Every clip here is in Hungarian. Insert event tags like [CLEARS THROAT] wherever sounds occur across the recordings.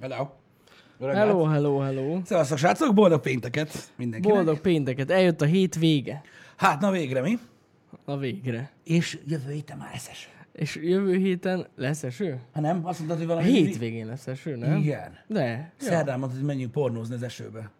Hello. Hello, hello, hello. Szevasztok, srácok, boldog pénteket mindenkinek. Boldog pénteket. Eljött a hét vége. Hát, na végre mi? A végre. És jövő héten már lesz eső. És jövő héten lesz eső? Ha nem, azt mondtad, hogy A valami... hétvégén lesz eső, nem? Igen. De. Szerdán mondtad, hogy menjünk pornózni az esőbe.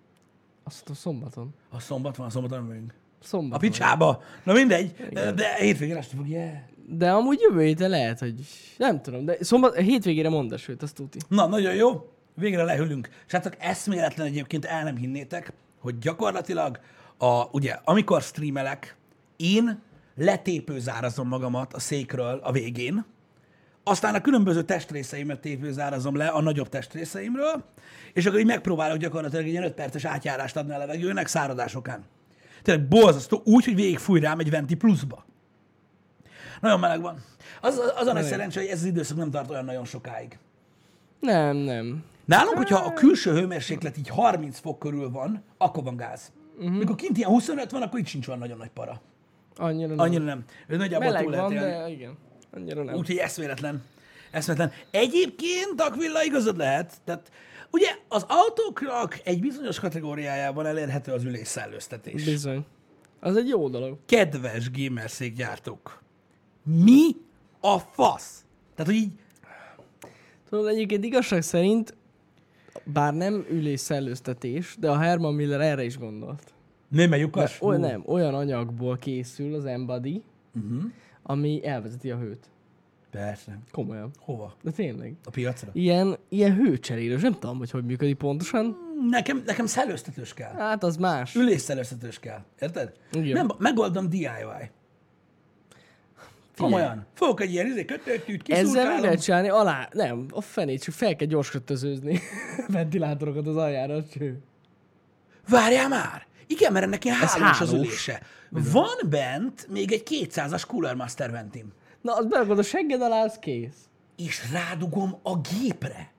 Azt a szombaton. A szombat van, a szombaton megyünk. A Szombaton. picsába. Na mindegy, de hétvégén este fog, yeah. De amúgy jövő héten lehet, hogy nem tudom, de szombat, hétvégére mond esőt, azt tuti. Na, nagyon jó. Végre lehűlünk. Srácok, eszméletlen egyébként el nem hinnétek, hogy gyakorlatilag, a, ugye, amikor streamelek, én letépőzárazom magamat a székről a végén, aztán a különböző testrészeimet tépőzárazom le a nagyobb testrészeimről, és akkor így megpróbálok gyakorlatilag egy ilyen 5 perces átjárást adni a levegőnek száradásokán. Tényleg borzasztó, úgy, hogy végig fúj rám egy venti pluszba. Nagyon meleg van. Az, az, a nagy szerencsé, hogy ez az időszak nem tart olyan nagyon sokáig. Nem, nem. Nálunk, hogyha a külső hőmérséklet így 30 fok körül van, akkor van gáz. Uh-huh. Mikor kint ilyen 25 van, akkor itt sincs olyan nagyon nagy para. Annyira nem. Annyira nem. Ő nagyjából Meleg túl lehet van, élni. de igen. Annyira nem. Úgyhogy eszméletlen. Eszméletlen. Egyébként, Akvilla, igazad lehet. Tehát ugye az autóknak egy bizonyos kategóriájában elérhető az ülésszellőztetés. Bizony. Az egy jó dolog. Kedves gamerszékgyártók, mi a fasz? Tehát, hogy így, Tudod, egyébként igazság szerint, bár nem ülés szellőztetés, de a Herman Miller erre is gondolt. nem mert lyukas? Oly, nem, olyan anyagból készül az embody, uh-huh. ami elvezeti a hőt. Persze. Komolyan. Hova? De tényleg. A piacra? Ilyen, ilyen hőcserélős, nem tudom, hogy hogy működik pontosan. Nekem, nekem szellőztetős kell. Hát az más. Ülésszellőztetős kell. Érted? Igen. Nem, megoldom DIY. Komolyan. Fogok egy ilyen izé, kötőtűt, Ezzel meg kiszurkálom. lehet csinálni alá, nem, a fenét, csak fel kell gyorskötözőzni [LAUGHS] ventilátorokat az aljára. Cső. Várjál már! Igen, mert ennek ilyen Ez hálós az hálós. ülése. Van bent még egy 200-as Cooler Master ventim. Na, az berakod a segged alá, az kész. És rádugom a gépre.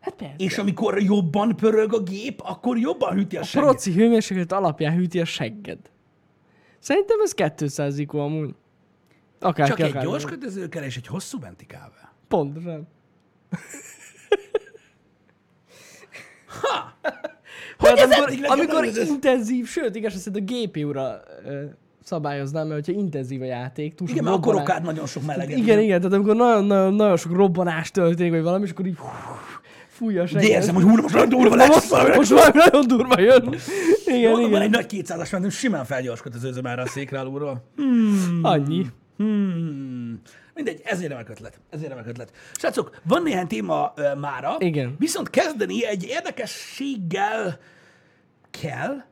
Hát persze. És amikor jobban pörög a gép, akkor jobban hűti a, a segget. Proci hőmérséklet alapján hűti a segged. Szerintem ez 200 IQ amúgy. Akár Csak ki, egy gyors nem. kötöző kell, és egy hosszú ventikálva. Pontosan. Hogy Hát amikor, amikor intenzív, sőt, igaz, azt a GPU-ra ö, szabályoznám, mert hogyha intenzív a játék, túl sok Igen, mert akkor okád nagyon sok meleget. Igen, igen, tehát amikor nagyon-nagyon sok robbanás történik, vagy valami, és akkor így fújja a De segged. érzem, hogy hú, most nagyon durva lesz. most, most már nagyon durva jön. Igen, Mondom, van igen. egy nagy 200-as mentem, simán felgyorskötözőzöm erre a székre alulról. Annyi. Hmm. Mindegy, egy remek ötlet. Ez egy remek ötlet. Srácok, van néhány téma uh, mára, Igen. viszont kezdeni egy érdekességgel kell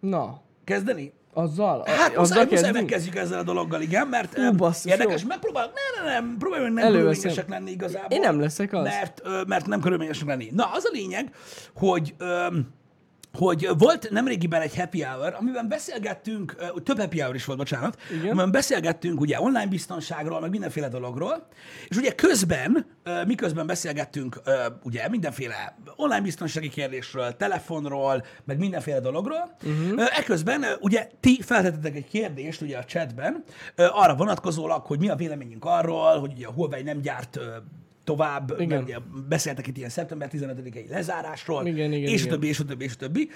Na, kezdeni. azzal? Hát azzal muszáj, muszáj kezdjünk? megkezdjük ezzel a dologgal, igen, mert ö, basszus, érdekes, jó. megpróbálok, nem, nem, nem, próbáljunk nem Előveszem. körülményesek lenni igazából. Én nem leszek az. Mert, ö, mert nem körülményesek lenni. Na, az a lényeg, hogy öm, hogy volt nemrégiben egy happy hour, amiben beszélgettünk, több happy hour is volt, bocsánat, Igen. amiben beszélgettünk ugye online biztonságról, meg mindenféle dologról, és ugye közben, miközben beszélgettünk ugye mindenféle online biztonsági kérdésről, telefonról, meg mindenféle dologról, uh-huh. eközben ugye ti feltettetek egy kérdést ugye a chatben, arra vonatkozólag, hogy mi a véleményünk arról, hogy ugye a Huawei nem gyárt tovább, Igen. mert beszéltek itt ilyen szeptember 15-i lezárásról, Igen, igen, és a igen. többi, és a többi, és a többi.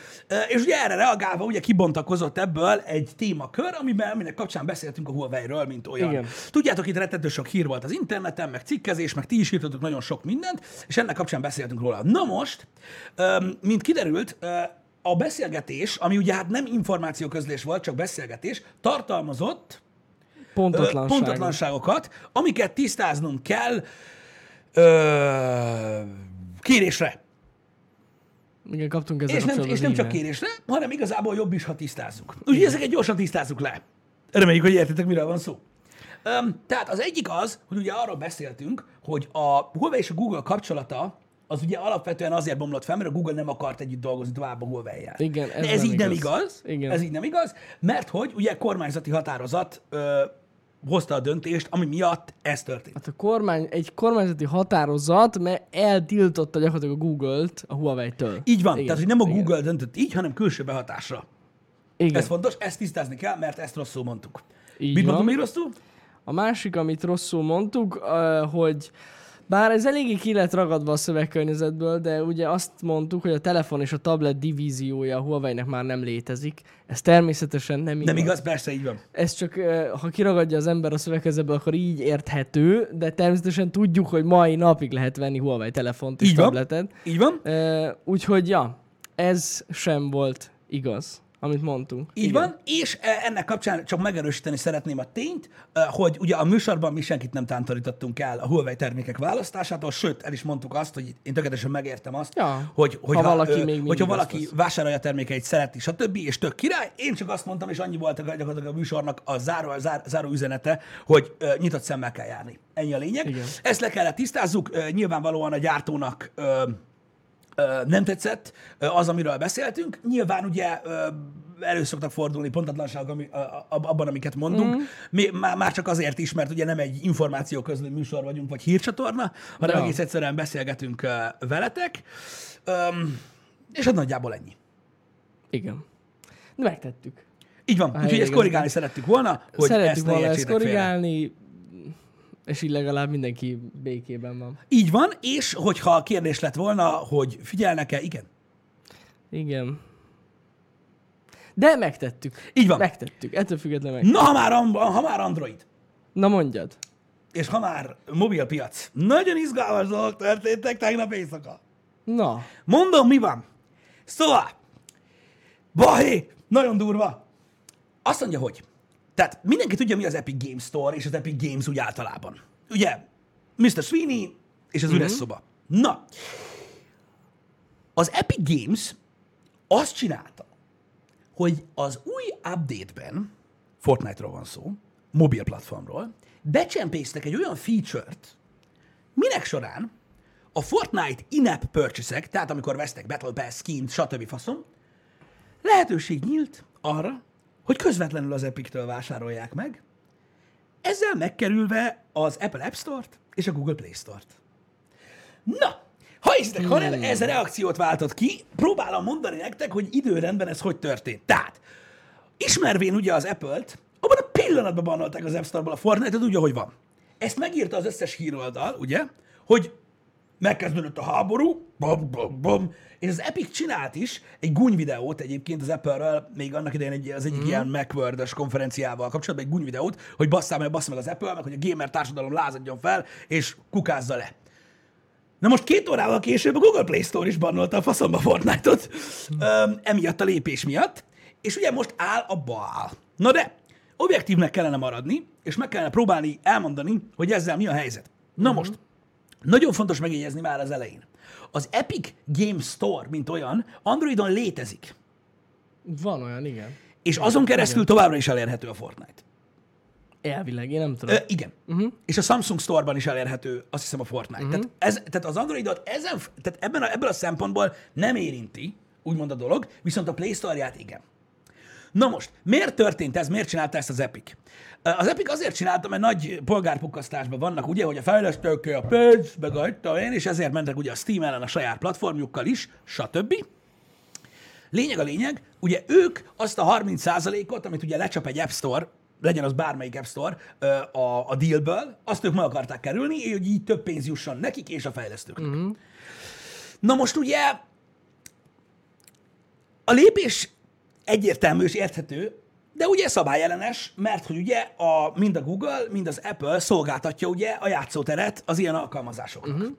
És ugye erre reagálva ugye kibontakozott ebből egy témakör, amiben, aminek kapcsán beszéltünk a Huawei-ről, mint olyan. Igen. Tudjátok, itt rettentő sok hír volt az interneten, meg cikkezés, meg ti is írtatok nagyon sok mindent, és ennek kapcsán beszéltünk róla. Na most, mint kiderült, a beszélgetés, ami ugye hát nem információközlés volt, csak beszélgetés, tartalmazott ö, Pontatlanság. pontatlanságokat, amiket tisztáznunk kell ö, kérésre. Igen, kaptunk ezzel És nem, és nem csak kérésre, hanem igazából jobb is, ha tisztázzuk. Úgyhogy ezeket gyorsan tisztázzuk le. Reméljük, hogy értitek, miről van szó. Öm, tehát az egyik az, hogy ugye arról beszéltünk, hogy a Huawei és a Google kapcsolata az ugye alapvetően azért bomlott fel, mert a Google nem akart együtt dolgozni tovább a Huawei-jel. Igen, ez De ez nem így nem igaz. igaz. Igen. Ez így nem igaz, mert hogy ugye kormányzati határozat ö, hozta a döntést, ami miatt ez történt. Hát a kormány, egy kormányzati határozat, mert eltiltotta gyakorlatilag a Google-t a Huawei-től. Így van, Igen, tehát hogy nem a igen. Google döntött így, hanem külső behatásra. Igen. Ez fontos, ezt tisztázni kell, mert ezt rosszul mondtuk. Így Mit van. mondom még rosszul? A másik, amit rosszul mondtuk, hogy Bár ez eléggé ki lett ragadva a szövegkörnyezetből, de ugye azt mondtuk, hogy a telefon és a tablet divíziója a Huawei-nek már nem létezik. Ez természetesen nem igaz. Nem igaz? Persze, így van. Ez csak, ha kiragadja az ember a szövegkörnyezetből, akkor így érthető, de természetesen tudjuk, hogy mai napig lehet venni Huawei telefont és Így van. tabletet. Így van? Úgyhogy, ja, ez sem volt igaz, amit mondtunk. Így Igen. van, és e, ennek kapcsán csak megerősíteni szeretném a tényt, e, hogy ugye a műsorban mi senkit nem tántorítottunk el a Huawei termékek választásától, sőt, el is mondtuk azt, hogy én tökéletesen megértem azt, Ja, hogy, hogy ha valaki még hogyha valaki vesz. vásárolja a termékeit, szereti, stb. és tök király, én csak azt mondtam, és annyi volt a- gyakorlatilag a műsornak a záró, a zár, záró üzenete, hogy nyitott szemmel kell járni. Ennyi a lényeg. Igen. Ezt le kellett tisztázzuk, nyilvánvalóan a gyártónak nem tetszett az, amiről beszéltünk. Nyilván ugye elő szoktak fordulni pontatlanságok ami, abban, amiket mondunk. Mm. Mi, már, már csak azért is, mert ugye nem egy információ közlő műsor vagyunk, vagy hírcsatorna, hanem Ja. egész egyszerűen beszélgetünk veletek. És hát nagyjából ennyi. Igen. De megtettük. Így van, úgyhogy ezt korrigálni szerettük volna, hogy Szerettük ezt volna ezt értsétek félre. És így legalább mindenki békében van. Így van, és hogyha a kérdés lett volna, hogy figyelnek-e, igen. Igen. De megtettük. Így van. Megtettük. Ettől függetlenül meg. Na, ha már, ha már Android, Na mondjad. és ha már mobilpiac, nagyon izgalmas dolgok történtek tegnap éjszaka. Na. Mondom, mi van. Szóval, Bahé, nagyon durva. Azt mondja, hogy. Tehát mindenki tudja, mi az Epic Games Store és az Epic Games úgy általában. Ugye, Mr. Sweeney és az üres szoba. Na, az Epic Games azt csinálta, hogy az új update-ben, Fortnite-ról van szó, mobil platformról, becsempésztek egy olyan feature-t, minek során a Fortnite in-app purchase tehát amikor vesztek Battle Pass, skint, stb. faszom, lehetőség nyílt arra, hogy közvetlenül az Epic-től vásárolják meg, ezzel megkerülve az Apple App Store-t és a Google Play Store-t. Na, ha hiszitek, ha nem, ez a reakciót váltott ki, próbálom mondani nektek, hogy időrendben ez hogy történt. Tehát, ismervén ugye az Apple-t, abban a pillanatban bannolták az App Store-ból a Fortnite-et, úgy, ahogy van. Ezt megírta az összes híroldal, ugye, hogy megkezdődött a háború, bom, bom, bom, és az Epic csinált is egy gúny videót egyébként az Apple-ről, még annak idején egy, az egyik mm. ilyen macworld konferenciával kapcsolatban, egy gúny videót, hogy basszál meg, basszál meg az Apple, meg hogy a gamer társadalom lázadjon fel, és kukázza le. Na most két órával később a Google Play Store is bannolta a faszomba Fortnite-ot, öm, emiatt a lépés miatt, és ugye most áll a bal. Na de, objektívnek kellene maradni, és meg kellene próbálni elmondani, hogy ezzel mi a helyzet. Na most, nagyon fontos megjegyezni már az elején. Az Epic Game Store, mint olyan, Androidon létezik, Van olyan, igen. és azon keresztül továbbra is elérhető a Fortnite. Elvileg, én nem tudom. Ö, igen. Uh-huh. És a Samsung Store-ban is elérhető, azt hiszem, a Fortnite. Uh-huh. Tehát, ez, tehát az Androidot ezen, tehát ebben a, ebből a szempontból nem érinti, úgymond a dolog, viszont a Play Store-ját igen. Na most, miért történt ez, miért csinálta ezt az Epic? Az Epic azért csinálta, mert nagy polgárpukkasztásban vannak, ugye, hogy a fejlesztők a pénz, meg a én, és ezért mentek ugye a Steam ellen a saját platformjukkal is, stb. Lényeg a lényeg, ugye ők azt a 30%-ot, amit ugye lecsap egy App Store, legyen az bármelyik App Store a, a dealből, azt ők meg akarták kerülni, hogy így több pénz jusson nekik és a fejlesztőknek. Uh-huh. Na most ugye a lépés egyértelmű és érthető, de ugye szabályellenes, mert hogy ugye a, mind a Google, mind az Apple szolgáltatja ugye a játszóteret az ilyen alkalmazásoknak. Uh-huh.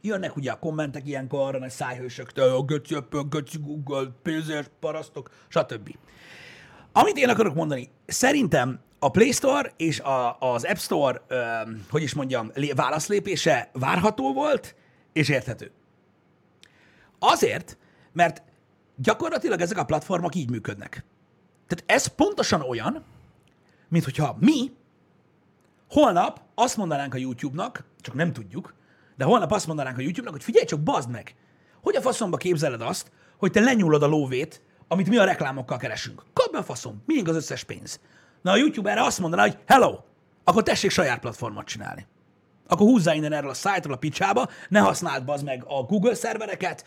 Jönnek ugye a kommentek ilyenkor arra nagy szájhősöktől, a göci Apple, göci Google, pénzes parasztok, stb. Amit én akarok mondani, szerintem a Play Store és a, az App Store, ö, hogy is mondjam, lé- válaszlépése várható volt és érthető. Azért, mert gyakorlatilag ezek a platformok így működnek. Tehát ez pontosan olyan, mint hogyha mi holnap azt mondanánk a YouTube-nak, csak nem tudjuk, de holnap azt mondanánk a YouTube-nak, hogy figyelj csak, bazd meg, hogy a faszomba képzeled azt, hogy te lenyúlod a lóvét, amit mi a reklámokkal keresünk. Kapd a faszom, miénk az összes pénz. Na a YouTube erre azt mondaná, hogy hello, akkor tessék saját platformot csinálni. Akkor húzzá innen erről a szájtról a picsába, ne használd bazd meg a Google szervereket,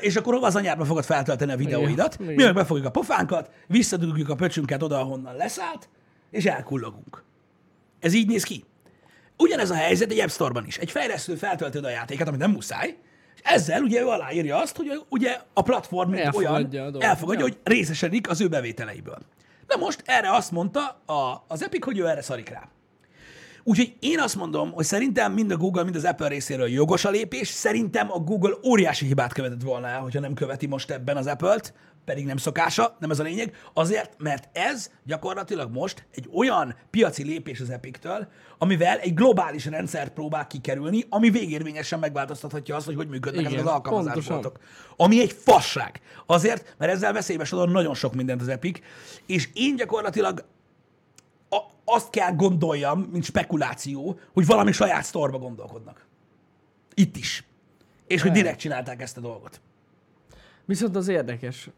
és akkor hova az anyádba fogod feltölteni a videóidat, Igen. mi meg befogjuk a pofánkat, visszadugjuk a pöcsünket oda, ahonnan leszállt, és elkullogunk. Ez így néz ki. Ugyanez a helyzet egy App Store-ban is. Egy fejlesztő feltöltöd a játékot, amit nem muszáj, és ezzel ugye ő aláírja azt, hogy ugye a platform Elfogadja a olyan dolgot. elfogadja, Ja. hogy részesedik az ő bevételeiből. Na most erre azt mondta a, az Epic, hogy ő erre szarik rá. Úgyhogy én azt mondom, hogy szerintem mind a Google, mind az Apple részéről jogos a lépés. Szerintem a Google óriási hibát követett volna el, hogyha nem követi most ebben az Apple-t, pedig nem szokása, nem ez a lényeg, azért, mert ez gyakorlatilag most egy olyan piaci lépés az Epic-től, amivel egy globális rendszert próbál kikerülni, ami végérvényesen megváltoztathatja azt, hogy hogy működnek Igen, ezek az alkalmazásboltok. pontosan. Ami egy fasság. Azért, mert ezzel veszélybe sodor nagyon sok mindent az Epic, és én gyakorlatilag a, azt kell gondoljam, mint spekuláció, hogy valami saját sztorba gondolkodnak. Itt is. És hogy direkt csinálták ezt a dolgot. Viszont az érdekes.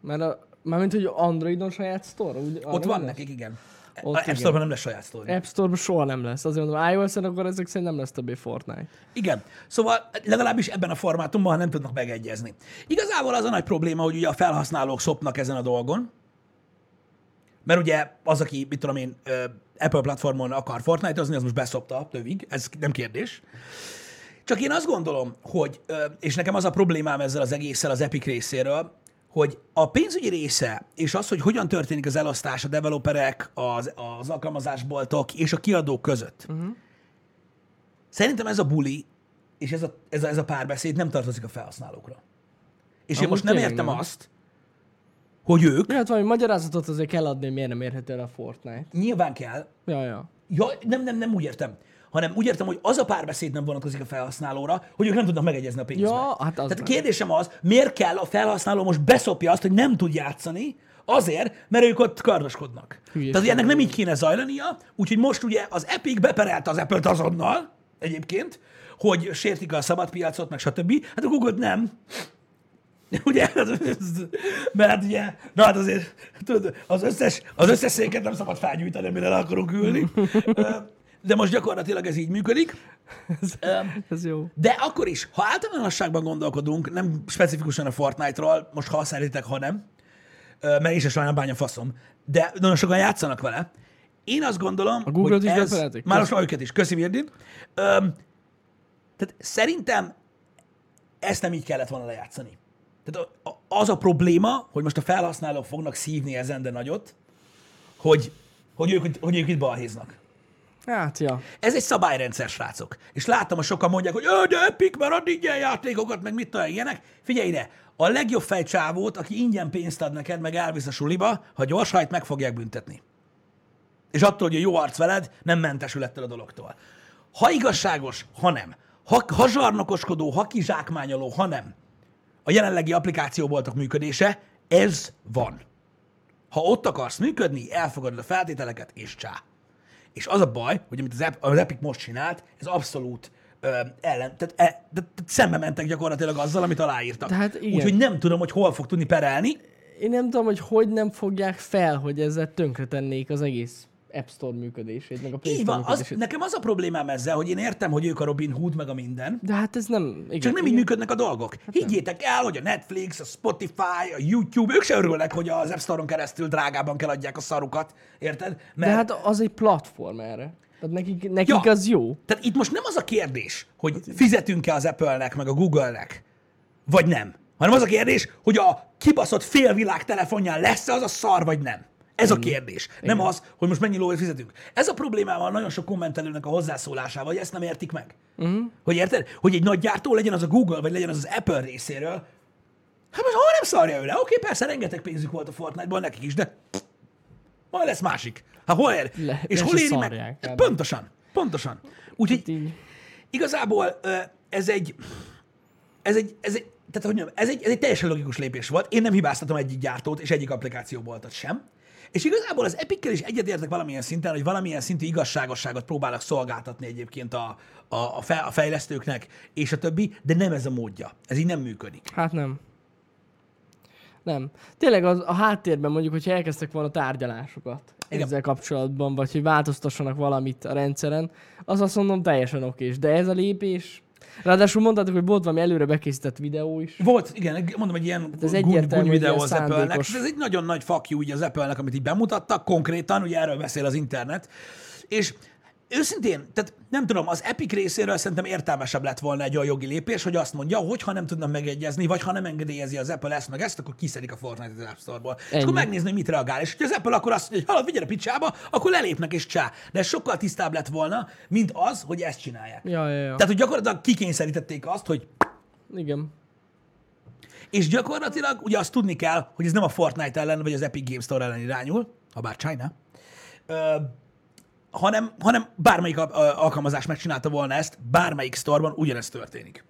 Mert a, mármint, hogy Androidon saját store, úgy, Ott van nem nekik, igen. Ott a App. Store-ban nem lesz saját sztori. lesz? App Store-ban soha nem lesz. Azért mondom, iOS-en akkor ezek szerint nem lesz többé Fortnite. Igen. Szóval legalábbis ebben a formátumban, ha nem tudnak megegyezni. Igazából az a nagy probléma, hogy ugye a felhasználók szopnak ezen a dolgon, mert ugye az, aki, mit tudom én, Apple platformon akar Fortnite-ozni, az most beszopta tövig, ez nem kérdés. Csak én azt gondolom, hogy, és nekem az a problémám ezzel az egésszel az Epic részéről, hogy a pénzügyi része, és az, hogy hogyan történik az elosztás a developerek, az, az alkalmazásboltok és a kiadók között. Uh-huh. Szerintem ez a buli, és ez a, ez, a, ez a párbeszéd nem tartozik a felhasználókra. És én Amúgy most nem értem nem. azt, hogy ők Ja, hát valami magyarázatot azért kell adni, miért nem érhető el a Fortnite. nyilván kell, Ja, ja. Ja, nem, nem, nem úgy értem, hanem úgy értem, hogy az a párbeszéd nem vonatkozik a felhasználóra, hogy ők nem tudnak megegyezni a pénzben. Ja, hát az Tehát a kérdésem az, miért kell a felhasználó most beszopja azt, hogy nem tud játszani, azért, mert ők ott kardoskodnak. Hülyeség. Tehát ennek nem így kéne zajlania, úgyhogy most ugye az Epic beperelte az Apple-t azonnal, egyébként, hogy sértik a szabad piacot, meg stb. Hát a Google nem. [LAUGHS] Ugye? Mert hát ugye, na hát azért, tudod, az összes, az összes széket nem szabad felgyújtani, amire le akarunk ülni. De most gyakorlatilag ez így működik. Ö, Ez jó. De akkor is, ha általánosságban gondolkodunk, nem specifikusan a Fortnite-ról, most ha szeritek, ha nem, mert én sem sajnálom bánya faszom, de nagyon sokan játszanak vele. Én azt gondolom, a Google-t hogy is ez... Már most őket is. Köszi, Virdin. Tehát szerintem ezt nem így kellett volna lejátszani. Tehát az a probléma, hogy most a felhasználók fognak szívni ezen, de nagyot, hogy, hogy, ők, hogy ők itt balhéznak. Hát, ja. Ez egy szabályrendszer, srácok. És látom, hogy sokan mondják, hogy "Ö, de Epic, mert ad ingyen játékokat, meg mit tudom, ilyenek. Figyelj ide, a legjobb fejcsávót, aki ingyen pénzt ad neked, meg elvisz a suliba, ha gyors hajt, meg fogják büntetni. És attól, hogy jó arc veled, nem mentesül ettől a dologtól. Ha igazságos, ha nem. Ha, ha zsarnokoskodó, ha kizsákmányoló, ha nem. A jelenlegi applikációboltok működése, ez van. Ha ott akarsz működni, elfogadod a feltételeket, és csá. És az a baj, hogy amit az, Ep- az Epic most csinált, ez abszolút ö, ellen, tehát, e, de, de szembe mentek gyakorlatilag azzal, amit aláírtak. Tehát igen. Úgyhogy nem tudom, hogy hol fog tudni perelni. Én nem tudom, hogy hogy nem fogják fel, hogy ezzel tönkretennék az egész App Store működését, meg a Play Így Store van, az, nekem az a problémám ezzel, hogy én értem, hogy ők a Robin Hood, meg a minden, De hát ez nem... Igen, csak nem így igen. működnek a dolgok. Higgyétek el, hogy a Netflix, a Spotify, a YouTube, ők se örülnek, hogy az App Store-on keresztül drágában kell adják a szarukat, érted? De Mert hát az egy platform erre. Tehát nekik, nekik Ja. az jó. Tehát itt most nem az a kérdés, hogy fizetünk-e az Apple-nek, meg a Google-nek, vagy nem. Hanem az a kérdés, hogy a kibaszott félvilág telefonján lesz-e az a szar, vagy nem. Ez a kérdés. Nem az, hogy most mennyi lóért fizetünk. Ez a problémával nagyon sok kommentelőnek a hozzászólásával, hogy ezt nem értik meg. Uh-huh. Hogy érted? Hogy egy nagy gyártó legyen az a Google, vagy legyen az az Apple részéről. Hát most hol nem szarja ő le? Oké, persze, rengeteg pénzük volt a Fortnite-ban nekik is, de majd lesz másik. Hát hol ér? Le- És hol éri meg? Hát. Pontosan. Pontosan. Úgyhogy Hát. Igazából ez egy, ez egy, ez egy, tehát hogy mondjam, ez egy, ez egy teljesen logikus lépés volt. Én nem hibáztatom egyik gyártót és egyik applikációboltot sem. És igazából az Epic-kel is egyetértek valamilyen szinten, hogy valamilyen szintű igazságosságot próbálnak szolgáltatni egyébként a, a, a, fe, a fejlesztőknek, és a többi, de nem ez a módja. Ez így nem működik. Hát nem. Nem. Tényleg az, a háttérben mondjuk, hogyha elkezdtek volna tárgyalásokat Igen. ezzel kapcsolatban, vagy hogy változtassanak valamit a rendszeren, az azt mondom teljesen okés. De ez a lépés... Ráadásul mondtátok, hogy volt valami előre bekészített videó is. Volt, igen, mondom, egy ilyen ez gúny, egyértelmű, gúny videó az Apple-nek. Ez egy nagyon nagy you ugye az Apple-nek, amit így bemutattak, konkrétan, ugye erről beszél az internet. És őszintén, tehát nem tudom, az Epic részéről szerintem értelmesebb lett volna egy olyan jogi lépés, hogy azt mondja, hogy ha nem tudnak megegyezni, vagy ha nem engedélyezi az Apple ezt meg ezt, akkor kiszedik a Fortnite az App Store-ból. És akkor megnézni, hogy mit reagál. És hogy az Apple akkor azt mondja, hogy halad, vigyél a picsába, akkor lelépnek és csá. De ez sokkal tisztább lett volna, mint az, hogy ezt csinálják. Ja, ja, ja. Tehát, hogy gyakorlatilag kikényszerítették azt, hogy Igen. és gyakorlatilag ugye azt tudni kell, hogy ez nem a Fortnite ellen, vagy az Epic Games Store ellen irányul, ha bár China, ö, hanem, hanem bármelyik alkalmazás megcsinálta volna ezt, bármelyik sztorban ugyanezt történik.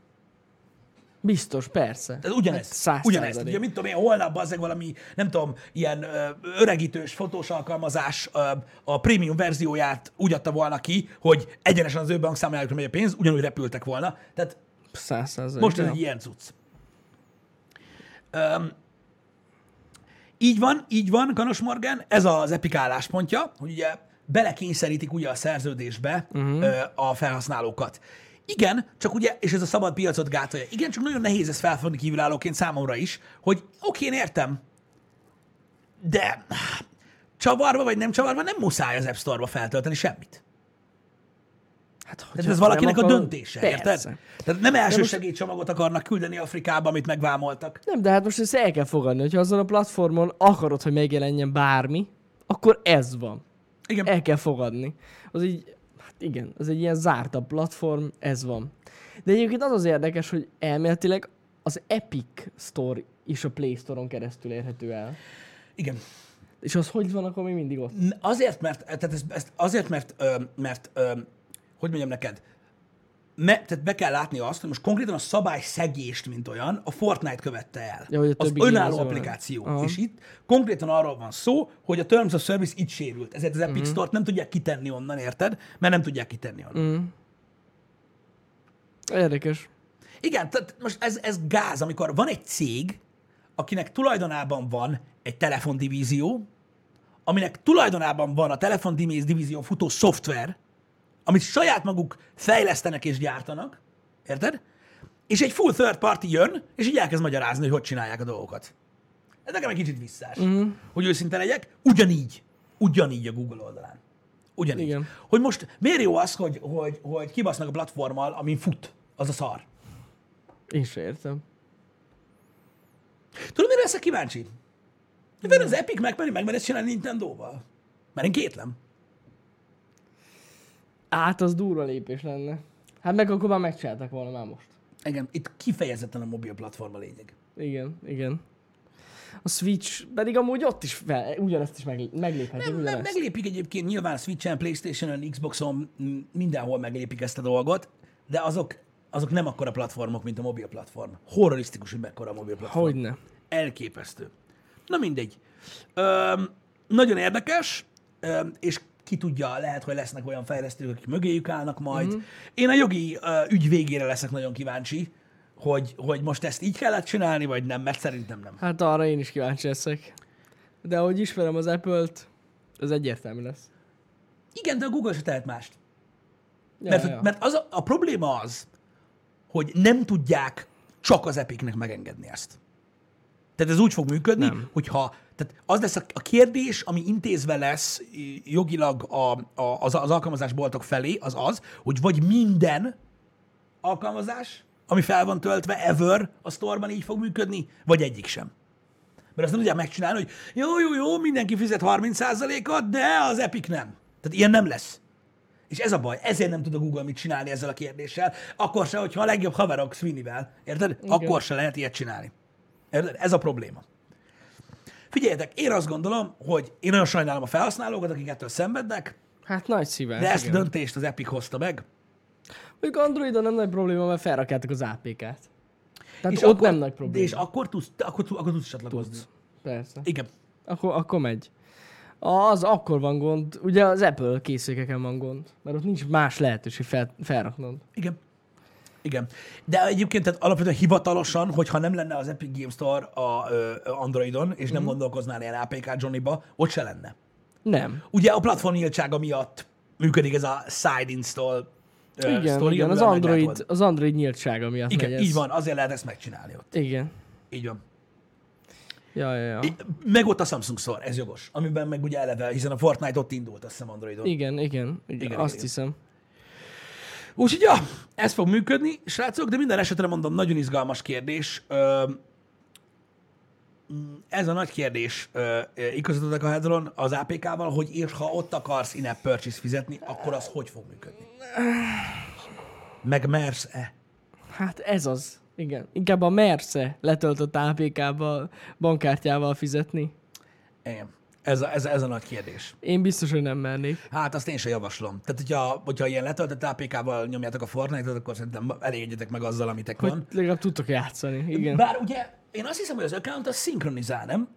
Biztos, persze. Tehát ugyanez. Hát száz ugyanez. százalék. Ugye, mit tudom én, holnap bazzeg valami, nem tudom, ilyen ö, öregítős fotós alkalmazás ö, a prémium verzióját úgy adta volna ki, hogy egyenesen az ő bankszámlájukra megy a pénz, ugyanúgy repültek volna. Tehát Száz százalék. most ez egy ilyen cucc. Um, így van, így van, Ganos Morgan, ez az Epic álláspontja, hogy ugye belekényszerítik ugye a szerződésbe uh-huh. ö, a felhasználókat. Igen, csak ugye, és ez a szabad piacot gátolja, igen, csak nagyon nehéz ezt felfogni kívülállóként számomra is, hogy oké, én értem, de csavarva vagy nem csavarva nem muszáj az App Store-ba feltölteni semmit. Hát, Tehát ez valakinek nem a akar- döntése, Persze. érted? Tehát nem első most- segédcsomagot akarnak küldeni Afrikába, amit megvámoltak. Nem, de hát most ezt el kell fogadni, hogyha azon a platformon akarod, hogy megjelenjen bármi, akkor ez van. Igen. El kell fogadni. Az így, hát igen, az egy ilyen zártabb platform, ez van. De egyébként az az érdekes, hogy elméletileg az Epic Store is a Play Store-on keresztül érhető el. Igen. És az hogy van akkor még mindig ott? Azért, mert, tehát ez, ezt azért, mert, ö, mert ö, hogy mondjam neked, me, tehát be kell látni azt, hogy most konkrétan a szabály szegést, mint olyan, a Fortnite követte el. Ja, hogy a az önálló applikáció. Aha. És itt konkrétan arról van szó, hogy a Terms of Service itt sérült. Ezért az. Epic Store-t nem tudják kitenni onnan, érted? Mert nem tudják kitenni onnan. Mm. Érdekes. Igen, tehát most ez, ez gáz, amikor van egy cég, akinek tulajdonában van egy telefondivízió, aminek tulajdonában van a telefondivízió futó szoftver, amit saját maguk fejlesztenek és gyártanak, érted? És egy full third party jön, és így elkezd magyarázni, hogy hogy csinálják a dolgokat. Ez nekem egy kicsit visszás. Mm. Hogy őszinte legyek, ugyanígy. Ugyanígy a Google oldalán. Ugyanígy. Igen. Hogy most miért jó az, hogy, hogy, hogy kibasznak a platformmal, amin fut, az a szar. Én se értem. Tudod, mire leszek kíváncsi? Hogy az Epic megmeri, megmeri ezt csinálni Nintendo-val? Mert én kétlem. Át az durva lépés lenne. Hát meg akkor már megcsináltak volna már most. Igen, itt kifejezetten a mobil platform a lényeg. Igen, igen. A Switch pedig amúgy ott is fel, ugyanezt is meg, megléphetik, Nem, nem, meglépik egyébként nyilván Switch-en, Playstation-en, Xboxon, mindenhol meglépik ezt a dolgot, de azok, azok nem akkora platformok, mint a mobil platform. Horrorisztikus, hogy mekkora a mobil platform. Hogyne. Elképesztő. Na mindegy. Öm, nagyon érdekes, öm, és ki tudja, lehet, hogy lesznek olyan fejlesztők, akik mögéjük állnak majd. Mhm. Mm. Én a jogi ö, ügy végére leszek nagyon kíváncsi, hogy, hogy most ezt így kellett csinálni, vagy nem, mert szerintem nem. Hát arra én is kíváncsi leszek. De ahogy ismerem az Apple-t, ez egyértelmű lesz. Igen, de a Google se tehet mást. Ja, Mert, ja. mert az a, a probléma az, hogy nem tudják csak az Epicnek megengedni ezt. Tehát ez úgy fog működni, Nem. hogyha tehát az lesz a, a kérdés, ami intézve lesz jogilag a, a, az, az alkalmazásboltok felé, az az, hogy vagy minden alkalmazás, ami fel van töltve ever a sztorban így fog működni, vagy egyik sem. Mert azt nem tudják megcsinálni, hogy jó, jó, jó, mindenki fizet 30%-ot, de az Epic nem. Tehát ilyen nem lesz. És ez a baj, ezért nem tud a Google mit csinálni ezzel a kérdéssel. Akkor se, hogyha a legjobb haverok Sweeney-vel, érted? Igen. Akkor se lehet ilyet csinálni. Érted? Ez a probléma. Figyeljetek, én azt gondolom, hogy én nagyon sajnálom a felhasználókat, akik ettől szenvednek, Hát nagy szívvel. de ezt a igen. döntést az Epic hozta meg. Mondjuk Androidon nem nagy probléma, mert felrakjátok az APK-t. Tehát és ott akkor, nem nagy probléma. És akkor tudsz, akkor, akkor tudsz csatlakozni. Tudsz. Persze. Igen. Akkor, akkor megy. Az akkor van gond, ugye az Apple készülékeken van gond, mert ott nincs más lehetőség fel, felraknod. Igen. Igen. De egyébként tehát alapvetően hivatalosan, hogyha nem lenne az Epic Games Store a ö, Androidon, és nem gondolkoznál ilyen APK Johnny-ba, ott se lenne. Nem. Ugye a platform nyíltsága miatt működik ez a side install ö, Igen, sztori, igen az, Android, az Android nyíltsága miatt Igen, megy ez. így van, azért lehet ezt megcsinálni ott. Igen. Így van. Ja, ja, ja. Meg ott a Samsung Store, ez jogos. Amiben meg ugye eleve, hiszen a Fortnite ott indult, azt hiszem Androidon. Igen, igen, igen, Igen, azt igen. hiszem. Úgyhogy ja, ez fog működni, srácok, de minden esetre mondom, nagyon izgalmas kérdés. Ez a nagy kérdés igazatodak a Hedron az APK-val, hogy és ha ott akarsz in-app purchase fizetni, akkor az hogy fog működni? Meg mersz-e? Hát ez az. Igen. Inkább a Merce letöltött APK-val, bankkártyával fizetni. Igen. Ez a, ez, ez a nagy kérdés. Én biztos, hogy nem mernék. Hát azt én sem javaslom. Tehát, hogyha, hogyha ilyen letöltött APK-val nyomjátok a Fortnite-ot, akkor szerintem elégedjetek meg azzal, amitek Hogy van. legalább tudtok játszani. Igen. Bár ugye, én azt hiszem, hogy az account az szinkronizál, nem?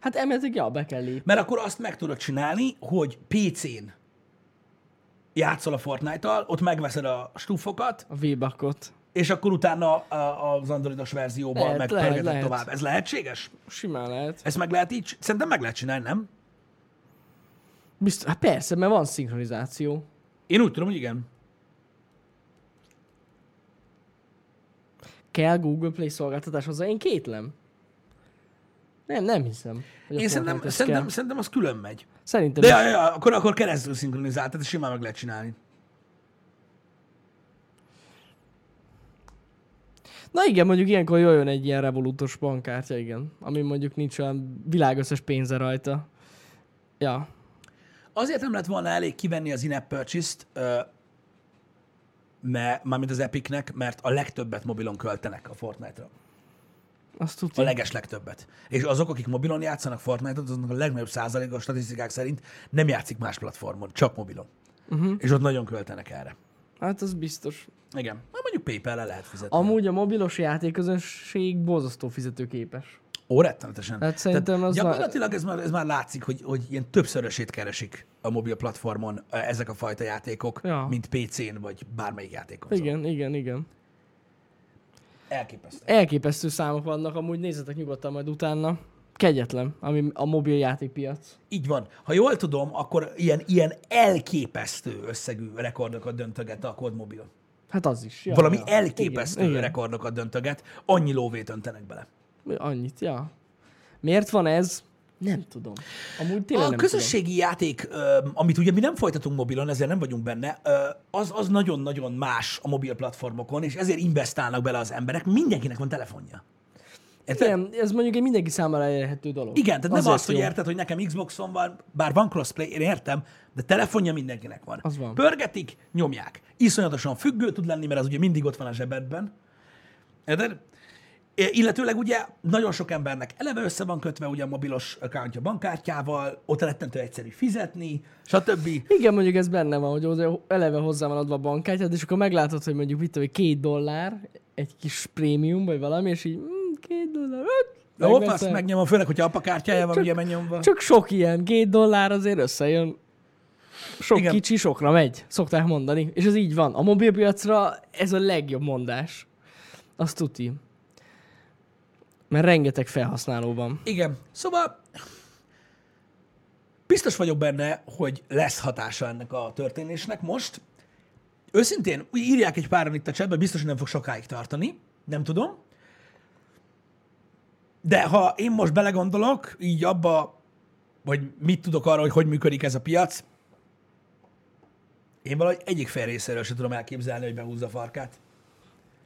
Hát emeltek, ja, be kell lépni. Mert akkor azt meg tudod csinálni, hogy PC-n játszol a Fortnite-tal, ott megveszed a stúfokat, A V-Buckot. És akkor utána a- az androidos verzióban Lehet, megpörgeted lehet, tovább. Ez lehetséges? Simán lehet. Ezt meg lehet így? Szerintem meg lehet csinálni, nem? Biztos, hát persze, mert van szinkronizáció. Én úgy tudom, hogy igen. Kell Google Play szolgáltatás hozzá? Én kétlem. Nem, nem hiszem. Én szerintem, szerintem, kell. szerintem az külön megy. Szerintem De is. ja, ja, akkor, akkor keresztül szinkronizált, tehát simán meg lehet csinálni. Na igen, mondjuk ilyenkor jöjjön egy ilyen revolutos bankkártya, igen. Ami mondjuk nincs olyan világösszes pénze rajta. Ja. Azért nem lett volna elég kivenni az in-app purchase-t, mert, mármint az Epicnek, mert a legtöbbet mobilon költenek a Fortnite-ra. Azt A tudja. leges legtöbbet. És azok, akik mobilon játszanak Fortnite-ot, azoknak a legnagyobb százalék a statisztikák szerint nem játszik más platformon, csak mobilon. Uh-huh. És ott nagyon költenek erre. Hát az biztos. Igen. Na, mondjuk PayPal-le lehet fizetni. Amúgy a mobilos játékközönség borzasztó fizetőképes. Ó, rettenetesen. Hát szerintem az gyakorlatilag ez már, ez már látszik, hogy, hogy ilyen többszörösét keresik a mobil platformon eh, ezek a fajta játékok, Ja. mint PC-n, vagy bármelyik játékon. Igen, igen, igen. Elképesztő. Elképesztő számok vannak, amúgy nézzetek nyugodtan majd utána. Kegyetlen, ami a mobil játékpiac. Így van. Ha jól tudom, akkor ilyen, ilyen elképesztő összegű rekordokat döntöget a Code Mobil. Hát az is. Ja, Valami ja. elképesztő Igen, rekordokat döntöget, annyi lóvét öntenek bele. Annyit, ja. Miért van ez? Nem tudom. Amúgy tényleg A nem közösségi játék, ö, amit ugye mi nem folytatunk mobilon, ezért nem vagyunk benne, az, az nagyon-nagyon más a mobil platformokon, és ezért investálnak bele az emberek. Mindenkinek van telefonja. Érted? Igen, ez mondjuk egy mindenki számára elérhető dolog. Igen, tehát nem Azért azt, hogy érted, hogy nekem Xboxon van, bár van crossplay, én értem, de telefonja mindenkinek van. Az van. Pörgetik, nyomják. Iszonyatosan függő tud lenni, mert az ugye mindig ott van a zsebedben. Érted? Illetőleg ugye nagyon sok embernek eleve össze van kötve ugye a mobilos accountja bankkártyával, ott rettentő egyszerű fizetni, stb. Igen, mondjuk ez benne van, hogy eleve hozzá van adva a bankkártyát, és akkor meglátod, hogy mondjuk tudom, hogy két dollár, egy kis prémium, vagy valami, és így két dollár, De megveszem. azt megnyomom, főleg, hogyha apa kártyája van, Csak- ugye megnyomva. Csak sok ilyen, két dollár azért összejön. Sok Igen. Kicsi sokra megy, szokták mondani. És ez így van. A mobilpiacra ez a legjobb mondás. Azt tuti. Mert rengeteg felhasználó van. Igen. Szóval biztos vagyok benne, hogy lesz hatása ennek a történésnek most. Őszintén, írják egy páran itt a chatben, biztos, hogy nem fog sokáig tartani. Nem tudom. De ha én most belegondolok, így abba, hogy mit tudok arra, hogy hogy működik ez a piac, én valahogy egyik fél részéről sem tudom elképzelni, hogy behúzza a farkát.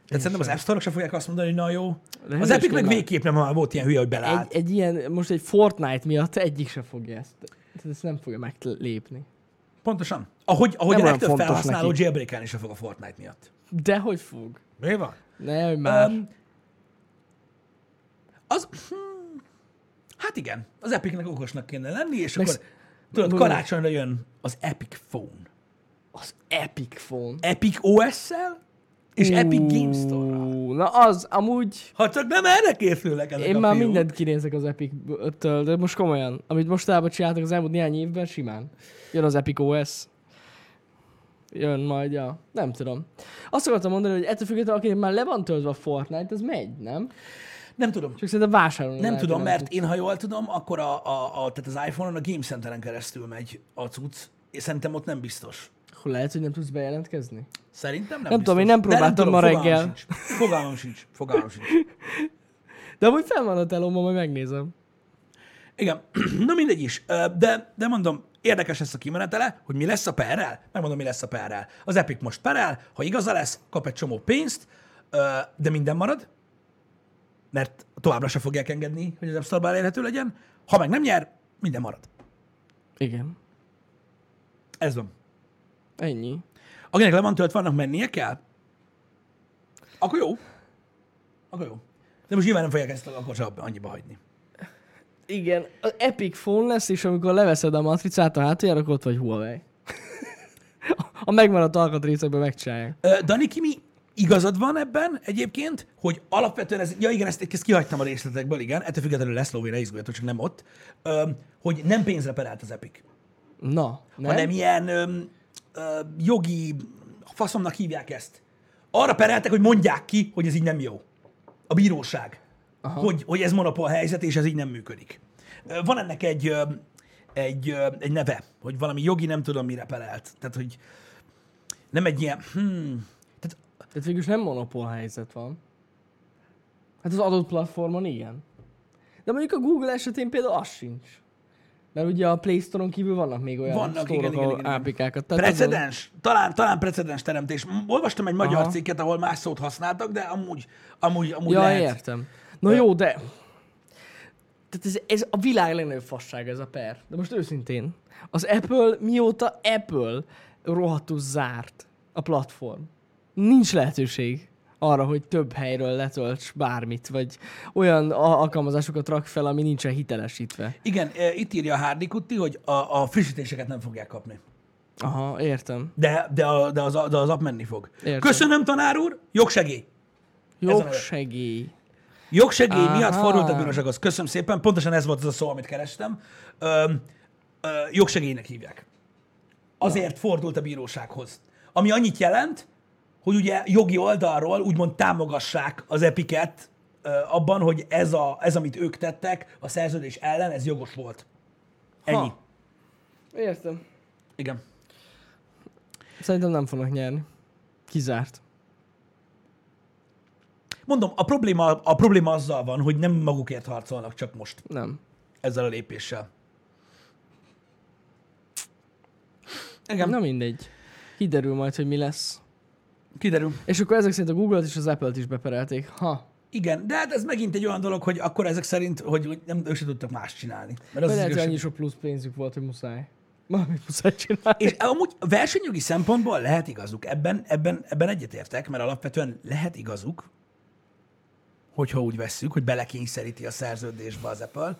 Tehát szerintem az App Store-ok sem fogják azt mondani, hogy na jó. De Az ez Epic is meg nem- végképp nem már volt ilyen hülye, hogy beleállt. Egy, egy ilyen, most egy Fortnite miatt egyik se fogja ezt. Tehát ezt nem fogja meglépni. Pontosan. Ahogy, ahogy Nem a legtöbb felhasználó neki. jailbreakelni sem fog a Fortnite miatt. De hogy fog? Mi van? Ne, hogy már. Um, az... Hmm, hát igen, az Epicnek okosnak kéne lenni, és Meg akkor tudod, karácsonyra jön az Epic Phone. Az Epic Phone. Epic OS-szel, és Epic Game Store-ra. Ú, Na az, amúgy Ha csak nem erre készülnek ezek Én a már fiúk. mindent kinézek az Epic-től, de most komolyan. Amit mostában csináltak az elmúlt néhány évben, simán. Jön az Epic OS. Jön majd, ja. Nem tudom. Azt akartam mondani, hogy ettől függetlenül, akinek már le van töltve a Fortnite, az megy, nem? Nem tudom. Csak szerintem vásárolni Nem tudom, mert én, ha jól tudom, akkor a, a, a, tehát az iPhone-on a Game Center-en keresztül megy a cucc. És szerintem ott nem biztos. Akkor lehet, hogy nem tudsz bejelentkezni. Szerintem nem Nem tudom, biztos. én nem próbáltam tudom, ma reggel. Sincs. Fogalmam sincs. Fogalmam sincs. [LAUGHS] De amúgy fel van a telomban, majd megnézem. Igen, [CLEARS THROAT] na mindegy is. De, de mondom, érdekes lesz a kimenetele, hogy mi lesz a perrel. Megmondom, mi lesz a perrel. Az Epic most perel, ha igaza lesz, kap egy csomó pénzt, de minden marad, mert továbbra se fogják engedni, hogy az App Store-ban elérhető legyen. Ha meg nem nyer, minden marad. Igen. Ez van. Ennyi. Akinek le van töltve, annak mennie kell? Akkor jó. Akkor jó. De most nyilván nem fogják ezt akkor sem annyiba hagyni. Igen, az Epic Phone lesz, és amikor leveszed a matricát a hátuljára, akkor ott vagy Huawei. [LAUGHS] a megmaradt alkatrészekben megcsinálják. Ö, Dani, Kimi, igazad van ebben egyébként, hogy alapvetően ez, ja igen, ezt, ezt kihagytam a részletekből, igen, ettől függetlenül lesz lóvé, ne izguljatok, csak nem ott, ö, hogy nem pénzre perelt az Epic, Na, nem? hanem ilyen ö, ö, jogi, faszomnak hívják ezt. Arra pereltek, hogy mondják ki, hogy ez így nem jó. A bíróság. Hogy, hogy ez monopól helyzet, és ez így nem működik. Van ennek egy, ö, egy, ö, egy neve, hogy valami jogi nem tudom mire perelt. Tehát, hogy nem egy ilyen, hmm, tehát végülis nem monopól helyzet van. Hát az adott platformon igen. De mondjuk a Google esetén például az sincs. Mert ugye a Play Store-on kívül vannak még olyan Vannak, store igen, igen, igen. APK-kat. Tehát azon- Precedens, talán, talán precedens teremtés. Olvastam egy magyar Aha. cikket, ahol más szót használtak, de amúgy, amúgy, amúgy Ja, lehet. értem. Na jó, de... Tehát ez, ez a világ legnagyobb fasság ez a per. De most őszintén. Az Apple mióta Apple rohadtul zárt a platform. Nincs lehetőség arra, hogy több helyről letölts bármit, vagy olyan alkalmazásokat rak fel, ami nincsen hitelesítve. Igen, itt írja a Hardy Kutti, hogy a, a frissítéseket nem fogják kapni. Aha, értem. De, de, a, de, az, de az app menni fog. Értem. Köszönöm, tanár úr, jogsegély. Jogsegély. Jogsegély Aha. miatt fordult a bírósághoz. Köszönöm szépen, pontosan ez volt az a szó, amit kerestem. Ö, ö, jogsegélynek hívják. Azért fordult a bírósághoz. Ami annyit jelent, hogy ugye jogi oldalról úgymond támogassák az epiket abban, hogy ez, a, ez, amit ők tettek a szerződés ellen, ez jogos volt. Ennyi. Ha. Értem. Igen. Szerintem nem fognak nyerni. Kizárt. Mondom, a probléma, a probléma azzal van, hogy nem magukért harcolnak csak most Nem. ezzel a lépéssel. Igen, Na mindegy. Kiderül majd, hogy mi lesz. Kiderül. És akkor ezek szerint a Google-t és az Apple-t is beperelték. Ha. Igen, de hát ez megint egy olyan dolog, hogy akkor ezek szerint, hogy hogy nem, ők se tudtak más csinálni. Mert az lehet, hogy annyi sok plusz pénzük volt, hogy muszáj. Valamit muszáj csinálni. És amúgy versenyjogi szempontból lehet igazuk. Ebben, ebben, ebben egyetértek, mert alapvetően lehet igazuk, hogyha úgy vesszük, hogy belekényszeríti a szerződésbe az Apple.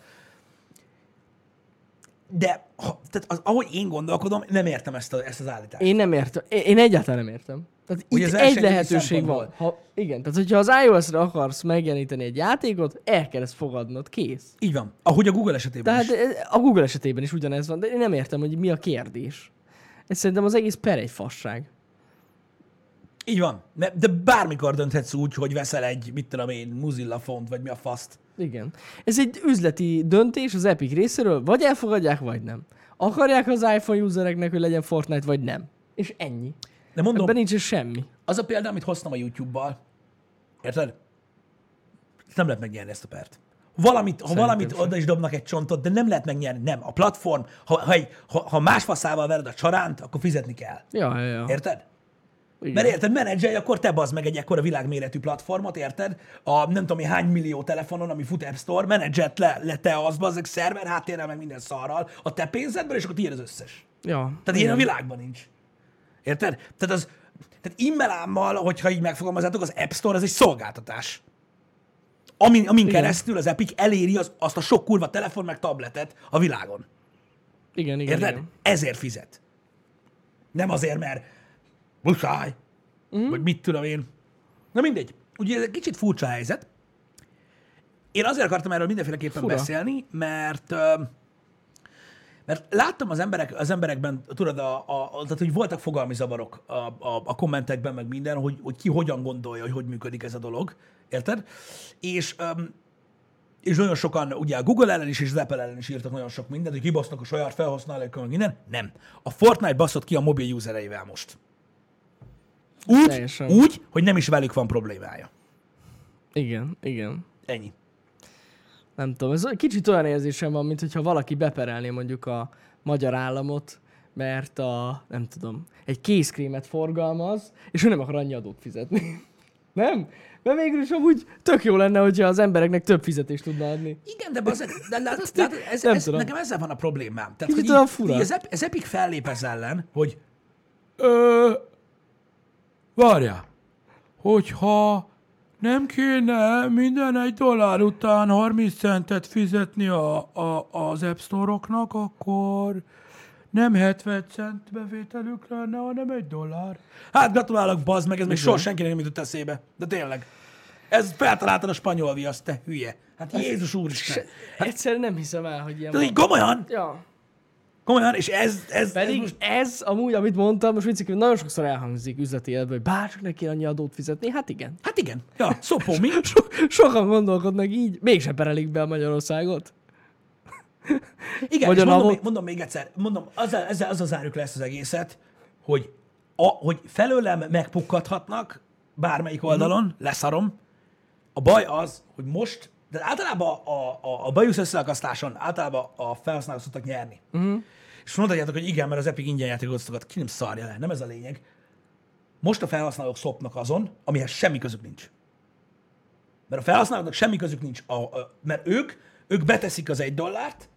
De ha, tehát az, ahogy én gondolkodom, nem értem ezt, a, ezt az állítást. Én nem értem. Én, én egyáltalán nem értem. Tehát Ugye itt egy lehetőség van. Ha, igen, tehát hogyha az iOS-re akarsz megjeleníteni egy játékot, el kell ezt fogadnod, kész. Így van. Ahogy a Google esetében Tehát is. a Google esetében is ugyanez van, de én nem értem, hogy mi a kérdés. Ez szerintem az egész per egy fasság. Így van. De bármikor dönthetsz úgy, hogy veszel egy, mit tudom én, Mozilla font, vagy mi a faszt. Igen. Ez egy üzleti döntés az Epic részéről, vagy elfogadják, vagy nem. Akarják az iPhone usereknek, hogy legyen Fortnite, vagy nem. És ennyi. De mondom, Ebben nincs semmi. az a példa, amit hoztam a YouTube-bal, érted? Nem lehet megnyerni ezt a pert. Valamit, ha valamit sem. oda is dobnak egy csontot, de nem lehet megnyerni. Nem. A platform, ha, ha, egy, ha, ha más faszával vered a csaránt, akkor fizetni kell. Ja, ja, ja. Érted? Igen. Mert érted, menedzselj, akkor te bazd meg egy ekkora világméretű platformot, érted? A nem tudom hány millió telefonon, ami fut App Store, menedzselt le, le te az, bazd meg szerver, háttérrel, meg minden szarral, a te pénzedből, és akkor tiéd az összes. Ja. Tehát ilyen a világban nincs. Érted? Tehát az, tehát immelámmal, hogyha így megfogalmazátok, az App Store az egy szolgáltatás. Amin, amin Igen. keresztül az Epic eléri az, azt a sok kurva telefon meg tabletet a világon. Igen, igen, Érted? igen. Ezért fizet. Nem azért, mert muszáj, mm. vagy mit tudom én. Na mindegy. Ugye ez egy kicsit furcsa helyzet. Én azért akartam erről mindenféleképpen Fura. beszélni, mert ö, mert láttam az, emberek, az emberekben, tudod, a, a, a, tehát, hogy voltak fogalmi zavarok a, a, a kommentekben, meg minden, hogy, hogy ki hogyan gondolja, hogy hogy működik ez a dolog. Érted? És öm, és nagyon sokan, ugye a Google ellen is, és az Apple ellen is írtak nagyon sok mindent, hogy kibasznak a saját felhasználókkal, meg minden. Nem. A Fortnite baszott ki a mobil usereivel most. Úgy, Teljesen. úgy, hogy nem is velük van problémája. Igen, igen. Ennyi. Nem tudom, ez kicsit olyan érzésem van, mint hogyha valaki beperelné mondjuk a magyar államot, mert a, nem tudom, egy kézkrémet forgalmaz, és ő nem akar annyi adót fizetni. [LAUGHS] nem? Mert végül is amúgy tök jó lenne, hogyha az embereknek több fizetést tudna adni. Igen, de, bazeg, de látod, látod ez, Nem ez, tudom. nekem ezzel van a problémám. Tehát, Kicsit hogy így, fura. így az, Ep- az Epic fellép ez ellen, hogy ö, várjál, hogyha nem kéne minden egy dollár után 30 centet fizetni a, a, az App Store-oknak, akkor nem 70 cent bevételük lenne, hanem egy dollár. Hát gratulálok, bazd meg, ez még soha senkinek nem jutott eszébe. De tényleg. Ez feltaláltad a spanyol viaszt, te hülye. Hát Jézus úristen. Egyszerűen nem hiszem el, hogy ilyen van. így komolyan, Ja. Komolyan, és ez, ez, ez Pedig most... ez amúgy, amit mondtam, most viccik, nagyon sokszor elhangzik üzleti életben, hogy bárcsak neki annyi adót fizetni. Hát igen. Hát igen, ja, szopó mi? [LAUGHS] So- sokan gondolkodnak így, mégsem perelik be a Magyarországot. Igen, Vagy és mondom, még, mondom még egyszer, mondom, azzal, ezzel, azzal zárjuk le ezt az egészet, hogy, a, hogy felőlem megpukkadhatnak bármelyik oldalon, leszarom. A baj az, hogy most, de általában a, a, a bajusz összeakasztáson általában a felhasználók szoktak nyerni. Uh-huh. És mondhatjátok, hogy igen, mert az Epic ingyen játékot szokat, ki nem szarja le, nem ez a lényeg. Most a felhasználók szopnak azon, amihez semmi közük nincs. Mert a felhasználóknak semmi közük nincs, a, a, mert ők, ők beteszik az egy dollárt,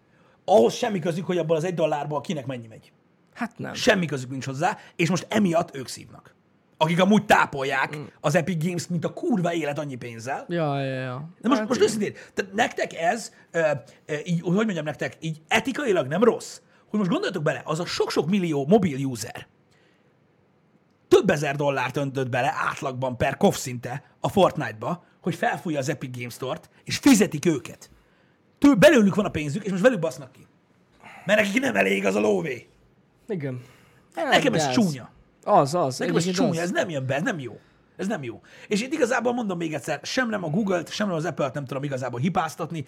ahhoz semmi közük, hogy abból az egy dollárból kinek mennyi megy. Hát nem. Semmi közük nincs hozzá, és most emiatt ők szívnak. Akik amúgy tápolják mm. az Epic Games, mint a kurva élet annyi pénzzel. Ja, ja, ja. De most, Hát most őszintén, tehát nektek ez, ö, ö, így, hogy mondjam nektek, így etikailag nem rossz, hogy most gondoljatok bele, az a sok-sok millió mobil user több ezer dollárt öntött bele átlagban per kof szinte a Fortnite-ba, hogy felfújja az Epic Games Store-t, és fizetik őket. Tő, belőlük van a pénzük, és most velük basznak ki. Mert nekik nem elég az a lóvé. Igen. Nekem ez csúnya. Az, az. Nekem ez csúnya, ez nem jön be, ez nem jó. Ez nem jó. És itt igazából mondom még egyszer, sem nem a Google-t, sem nem az Apple-t nem tudom igazából hipáztatni.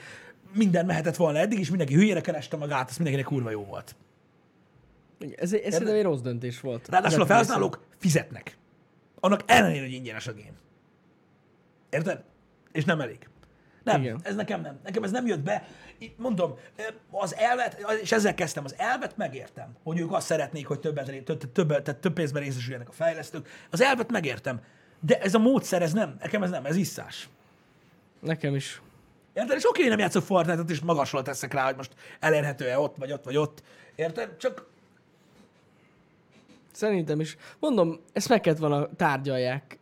Minden mehetett volna eddig, és mindenki hülyére kereste magát, ez mindenkinek kurva jó volt. Ez, ez szerintem egy rossz döntés volt. Ráadásul a felhasználók fizetnek. Annak ellenére, hogy ingyenes a game. Érted? És nem elég. Nem, Igen. ez nekem nem. Nekem ez nem jött be. Itt mondom, az elvet, és ezzel kezdtem, az elvet megértem, hogy ők azt szeretnék, hogy többet, több, több, tehát több pénzben részesüljenek a fejlesztők. Az elvet megértem. De ez a módszer, ez nem. Nekem ez nem, ez isszás. Nekem is. Érted? És oké, hogy nem játszok Fortnite-ot, és magasról teszek rá, hogy most elérhető-e ott, vagy ott, vagy ott. Érted? Csak Szerintem is. Mondom, ezt meg kellett volna tárgyalják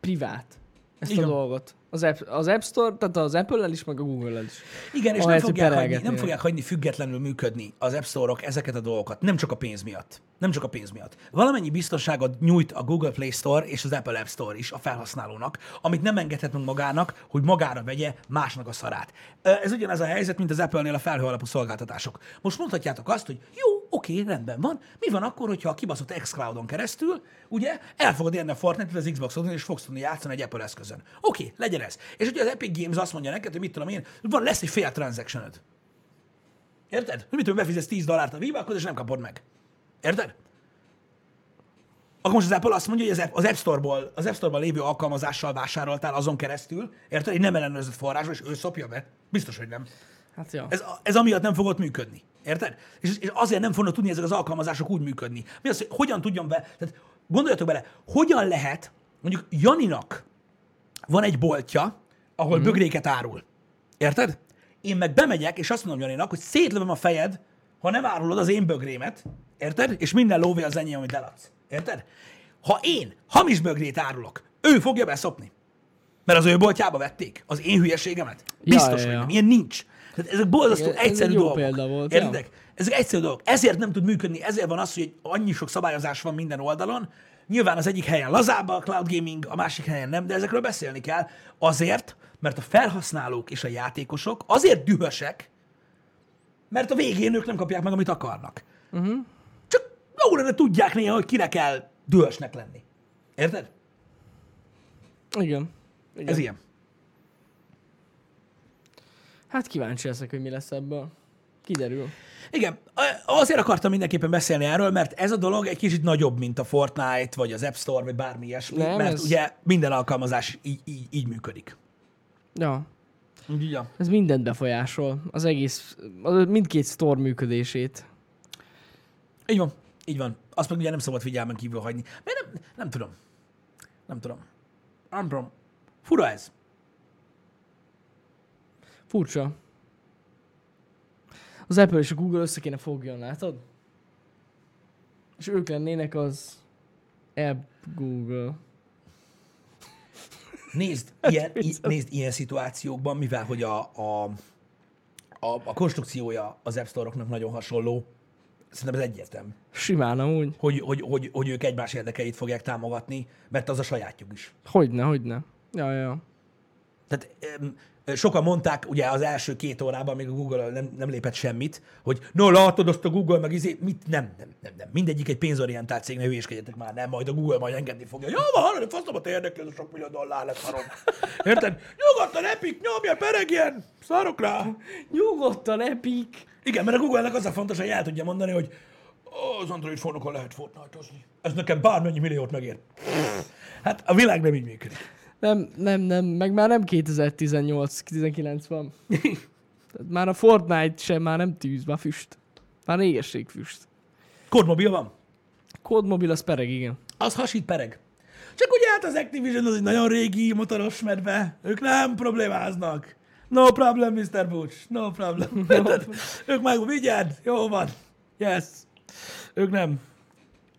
privát. Ezt Igen. a dolgot. Az App, az App Store, tehát az Apple-el is, meg a Google-el is. Igen, és nem Ahelyett, hogy fogják, hagyni, nem fogják hagyni függetlenül működni az App Store-ok ezeket a dolgokat. Nem csak a pénz miatt. Nem csak a pénz miatt. Valamennyi biztonságot nyújt a Google Play Store és az Apple App Store is a felhasználónak, amit nem engedhet meg magának, hogy magára vegye másnak a szarát. Ez ugyanez a helyzet, mint az Apple-nél a felhő alapú szolgáltatások. Most mondhatjátok azt, hogy jó, oké, rendben van. Mi van akkor, hogyha a kibaszott xCloud-on keresztül, ugye, el fogod érni a Fortnite-et az Xbox-on, és fogsz tudni játszani egy Apple eszközön. Oké, legyen ez. És ugye az Epic Games azt mondja neked, hogy mit tudom én, van, lesz egy fél transaction Érted? Hogy tudom, befizetsz 10 dollárt a viva és nem kapod meg. Érted? Akkor most az Apple azt mondja, hogy az App, Store-ból, az App Store-ban lévő alkalmazással vásároltál azon keresztül, érted? Egy nem ellenőrzött forrásról, és ő szopja be. Biztos, hogy nem. Hát ja. Ez, ez amiatt nem fogott működni. Érted? És, és azért nem fognak tudni ezek az alkalmazások úgy működni. Mi az, hogy hogyan tudjon be, tehát gondoljatok bele, hogyan lehet, mondjuk Janinak van egy boltja, ahol mm. bögréket árul. Érted? Én meg bemegyek, és azt mondom Janinak, hogy szétlövöm a fejed, ha nem árulod az én bögrémet, érted? És minden lóvé az enyém, amit eladsz. Érted? Ha én hamis bögrét árulok, ő fogja beszopni. Mert az ő boltjába vették az én hülyeségemet. Biztos, ja, hogy ja. nem. Ilyen nincs. Tehát ezek borzasztó Igen, ez egyszerű egy jó dolgok. példa volt, ja. Értedek? Ezek egyszerű dolgok. Ezért nem tud működni, ezért van az, hogy annyi sok szabályozás van minden oldalon. Nyilván az egyik helyen lazább a cloud gaming, a másik helyen nem, de ezekről beszélni kell. Azért, mert a felhasználók és a játékosok azért dühösek, mert a végén ők nem kapják meg, amit akarnak. Uh-huh. Jó lenne tudják néha, hogy kire kell dühösnek lenni. Érted? Igen. Igen. Ez ilyen. Hát kíváncsi leszek, hogy mi lesz ebből. Kiderül. Igen, azért akartam mindenképpen beszélni erről, mert ez a dolog egy kicsit nagyobb, mint a Fortnite, vagy az App Store, vagy bármi ilyesmi, Nem, mert ez- ugye minden alkalmazás így, így, így működik. Ja. Ja. Ez mindent befolyásol. Az egész, az mindkét store működését. Így van, így van. Azt meg ugye nem szabad figyelmen kívül hagyni. Mert nem, nem tudom. Nem tudom. Nem tudom. Fura ez. Furcsa. Az Apple és a Google össze kéne fogjon, látod? És ők lennének az App Google. Nézd, [LAUGHS] ilyen, i, nézd, ilyen szituációkban, mivel hogy a, a, a, a konstrukciója az App Store-oknak nagyon hasonló, szerintem ez egyértelmű, Simán amúgy. hogy, hogy, hogy, hogy ők egymás érdekeit fogják támogatni, mert az a sajátjuk is. Hogyne, hogyne. Ja, ja. Tehát sokan mondták ugye az első két órában, még a Google nem, nem lépett semmit, hogy no, látod azt a Google, meg izé, mit, nem, nem, nem, nem. Mindegyik egy pénzorientált cég, ne hülyéskedjetek már, nem, majd a Google majd engedni fogja. Jó, van, hallani, faszomat érdekli, ez a sok millió dollár lesz szarom. Érted? Nyugodtan, Epic, nyomja, peregjen, szarok rá. Nyugodtan, Epic! Igen, mert a Google-nek az a fontos, hogy el tudja mondani, hogy "Ó, az Android fónokon lehet Fortnite-ozni. Ez nekem bármennyi milliót megér. Hát a világ nem így működik. Nem, nem, nem, meg már nem 2018-19 van. Tehát már a Fortnite sem, már nem tűz, már füst. Már égesség füst. Kódmobil van? Kódmobil az pereg, igen. Az hasít pereg. Csak ugye hát az Activision az egy nagyon régi motoros medve. Ők nem problémáznak. No problem, Mr. Butch. No problem. Érted? ők meg vigyed. Jó van. Yes. Ők nem.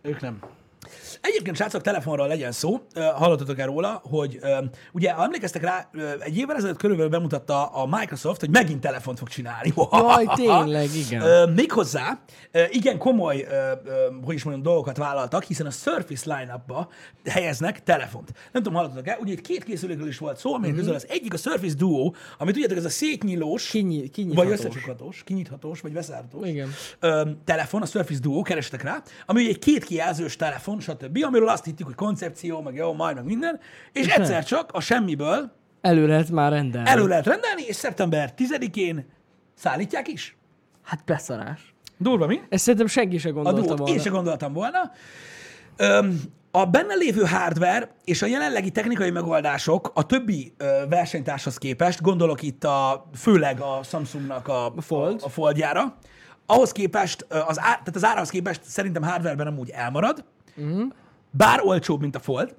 Ők nem. Egyébként, srácok, telefonról legyen szó, hallottatok-e róla, hogy ugye emlékeztek rá, egy évvel ezelőtt körülbelül bemutatta a Microsoft, hogy megint telefont fog csinálni. [LAUGHS] Jaj, tényleg, igen. Méghozzá igen komoly, hogy is mondjam, dolgokat vállaltak, hiszen a Surface line-upba helyeznek telefont. Nem tudom, hallottatok-e, ugye itt két készülékről is volt szó, amelyek Mhm. közül az egyik a Surface Duo, amit tudjátok, ez a szétnyílós, Kinyi, vagy kinyithatós. összecsukhatós, kinyithatós, vagy beszárhatós Igen. telefon, a Surface Duo, kerestek rá, ami ugye egy két kijelzős telefon, stb., amiről azt hittük, hogy koncepció, meg jó, majd, meg minden, és egyszer csak a semmiből Elő lehet már rendelni. elő lehet rendelni, és szeptember 10-én szállítják is. Hát beszarás. Durva, mi? Ezt szerintem senki se A gondolta Duo-t volna. én se gondoltam volna. Öm, a benne lévő hardware és a jelenlegi technikai megoldások a többi ö, versenytárshoz képest, gondolok itt a, főleg a Samsungnak a, A Fold. a, a Foldjára, ahhoz képest, az, á, tehát az árahoz képest szerintem hardwareben amúgy elmarad, uh-huh. Bár olcsóbb, mint a Fold.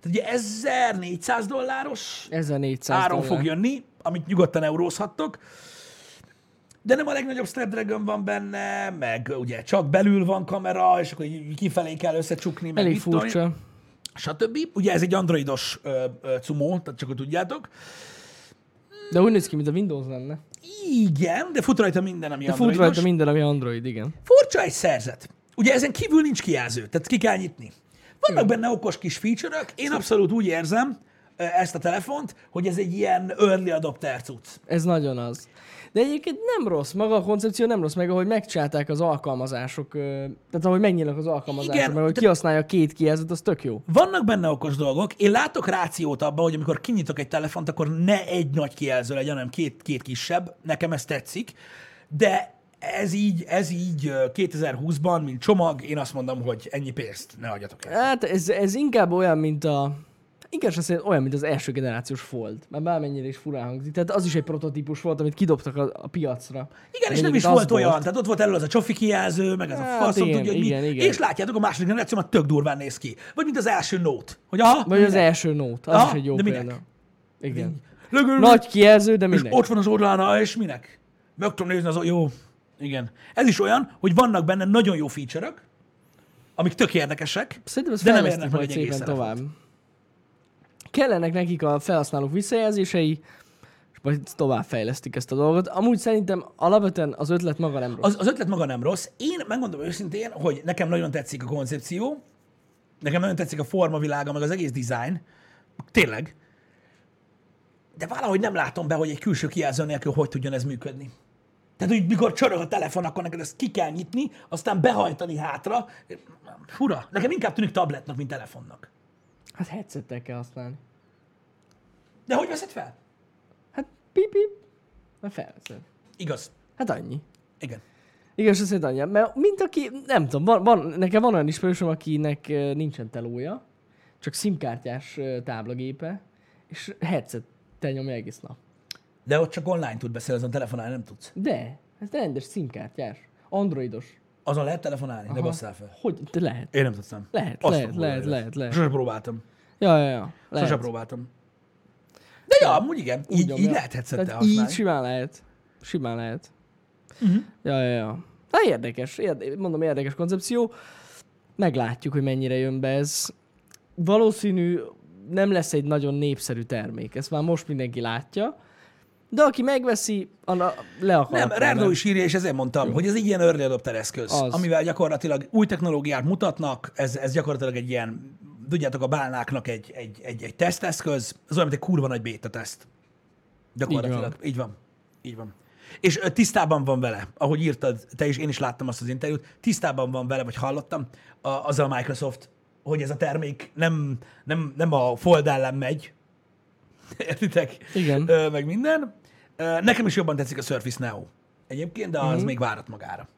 Tehát ugye 1400 dolláros 1400 áron dollár. fog jönni, amit nyugodtan eurózhattok. De nem a legnagyobb Snapdragon van benne, meg ugye csak belül van kamera, és akkor kifelé kell összecsukni, meg Elég mit tudom furcsa. stb. Ugye ez egy androidos ö, ö, cumó, tehát csak hogy tudjátok. De úgy néz ki, mint a Windows lenne. Igen, de fut rajta minden, ami De fut androidos. rajta minden, ami Android, igen. Furcsa egy szerzet. Ugye ezen kívül nincs kijelző, tehát ki kell nyitni. Vannak benne okos kis feature-ök, én abszolút úgy érzem ezt a telefont, hogy ez egy ilyen early adopter cucc. Ez nagyon az. De egyébként nem rossz, maga a koncepció nem rossz, meg ahogy megcsinálták az alkalmazások, tehát ahogy megnyílnak az alkalmazások, Igen, meg ahogy de- kihasználja a két kijelzőt, az tök jó. Vannak benne okos dolgok. Én látok rációt abban, hogy amikor kinyitok egy telefont, akkor ne egy nagy kijelző legyen, hanem két, két kisebb. Nekem ez tetszik. De ez így, ez így ö, 2020-ban, mint csomag, én azt mondom, hogy ennyi pénzt ne adjatok el. Hát ez, ez inkább olyan, mint a... Inkább azt mondom, olyan, mint az első generációs Fold. Már bármennyire is furán hangzik. Tehát az is egy prototípus volt, amit kidobtak a, a piacra. Igen, és nem is az volt olyan. Tehát ott volt elő az a csofi kijelző, meg ez a Hát faszom, igen, tudja, hogy igen, mi. igen. És látjátok, a második generáció már tök durván néz ki. Vagy mint az első Note. Hogy aha, Vagy az minek? első Note, az Aha, is egy jó de minek? példa. Igen. Lögöl, Nagy kijelző, de és mindegy. ott van az oldalán, és minek? Meg tudom nézni, az jó. Igen. Ez is olyan, hogy vannak benne nagyon jó feature-ök, amik tök érdekesek, Szerintem ezt de nem érnek majd egy egész telefont. tovább. Kellenek nekik a felhasználók visszajelzései, és majd tovább fejlesztik ezt a dolgot. Amúgy szerintem alapvetően az ötlet maga nem rossz. Az, az ötlet maga nem rossz. Én megmondom őszintén, hogy nekem nagyon tetszik a koncepció, nekem nagyon tetszik a formavilága, meg az egész design. Tényleg. De valahogy nem látom be, hogy egy külső kijelző nélkül hogy tudjon ez működni. Tehát, hogy mikor csörög a telefon, akkor neked ezt ki kell nyitni, aztán behajtani hátra. Fura. Nekem inkább tűnik tabletnak, mint telefonnak. Hát headsettel kell használni. De hogy veszed fel? Hát pip pip, mert felveszed. Igaz. Hát annyi. Igen. Igen, és azt annyi. Mert mint aki, nem tudom, van, van, nekem van olyan ismerősöm, akinek nincsen telója, csak szimkártyás ö, táblagépe, és headsettel nyomja egész nap. De ott csak online tud beszélni, azon telefonálni nem tudsz. De, ez rendes szimkártyás. Androidos. Azon lehet telefonálni, ne basszál fel. Hogy? De lehet. Én nem tudtam. Lehet, Azt lehet, lehet, lehet, lehet. Sose próbáltam. Ja, ja, ja. Lehet. Sose próbáltam. De ja, amúgy igen, így, nyomja. így lehet headsettel Tehát így használni. simán lehet. Simán lehet. Uh-huh. Ja, ja, ja. Na érdekes, érde, mondom érdekes koncepció. Meglátjuk, hogy mennyire jön be ez. Valószínű nem lesz egy nagyon népszerű termék. Ezt már most mindenki látja. De aki megveszi, anna le akar. Nem, Rerdó is írja, és ezért mondtam, hogy ez egy ilyen early adopter eszköz, Az. amivel gyakorlatilag új technológiát mutatnak, ez, ez gyakorlatilag egy ilyen, tudjátok, a bálnáknak egy, egy, egy, egy teszteszköz, az olyan, mint egy kurva nagy beta teszt. Gyakorlatilag. Így van. Így van. Így van. És tisztában van vele, ahogy írtad, te is, én is láttam azt az interjút, tisztában van vele, vagy hallottam, a, azzal a Microsoft, hogy ez a termék nem, nem, nem a Fold ellen megy, [LAUGHS] értitek? Igen. Ö, meg minden. Ö, nekem is jobban tetszik a Surface Neo egyébként, de az Mhm. még várat magára.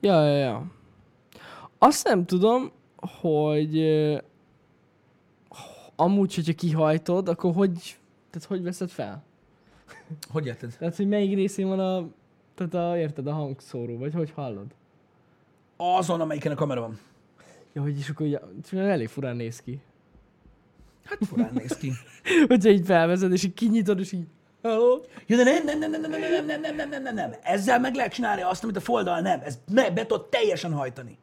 Ja, ja, ja. Azt nem tudom, hogy ö, amúgy, hogyha kihajtod, akkor hogy, tehát hogy veszed fel? [LAUGHS] Hogy érted? Tehát, hogy melyik részén van a, tehát a, érted, a hangszóró, vagy hogy hallod? Azon, amelyiken a kamera van. Ja, hogy is akkor ugye, elég furán néz ki. Hát furán néz ki. Hogyha így felveszed, és így kinyitod, és így, hello? Ja, de nem, nem, nem, nem, nem, nem, nem, nem, nem, nem, nem, nem. Ezzel meg lehet csinálni azt, amit a foldal nem. Ez me, be tudod teljesen hajtani.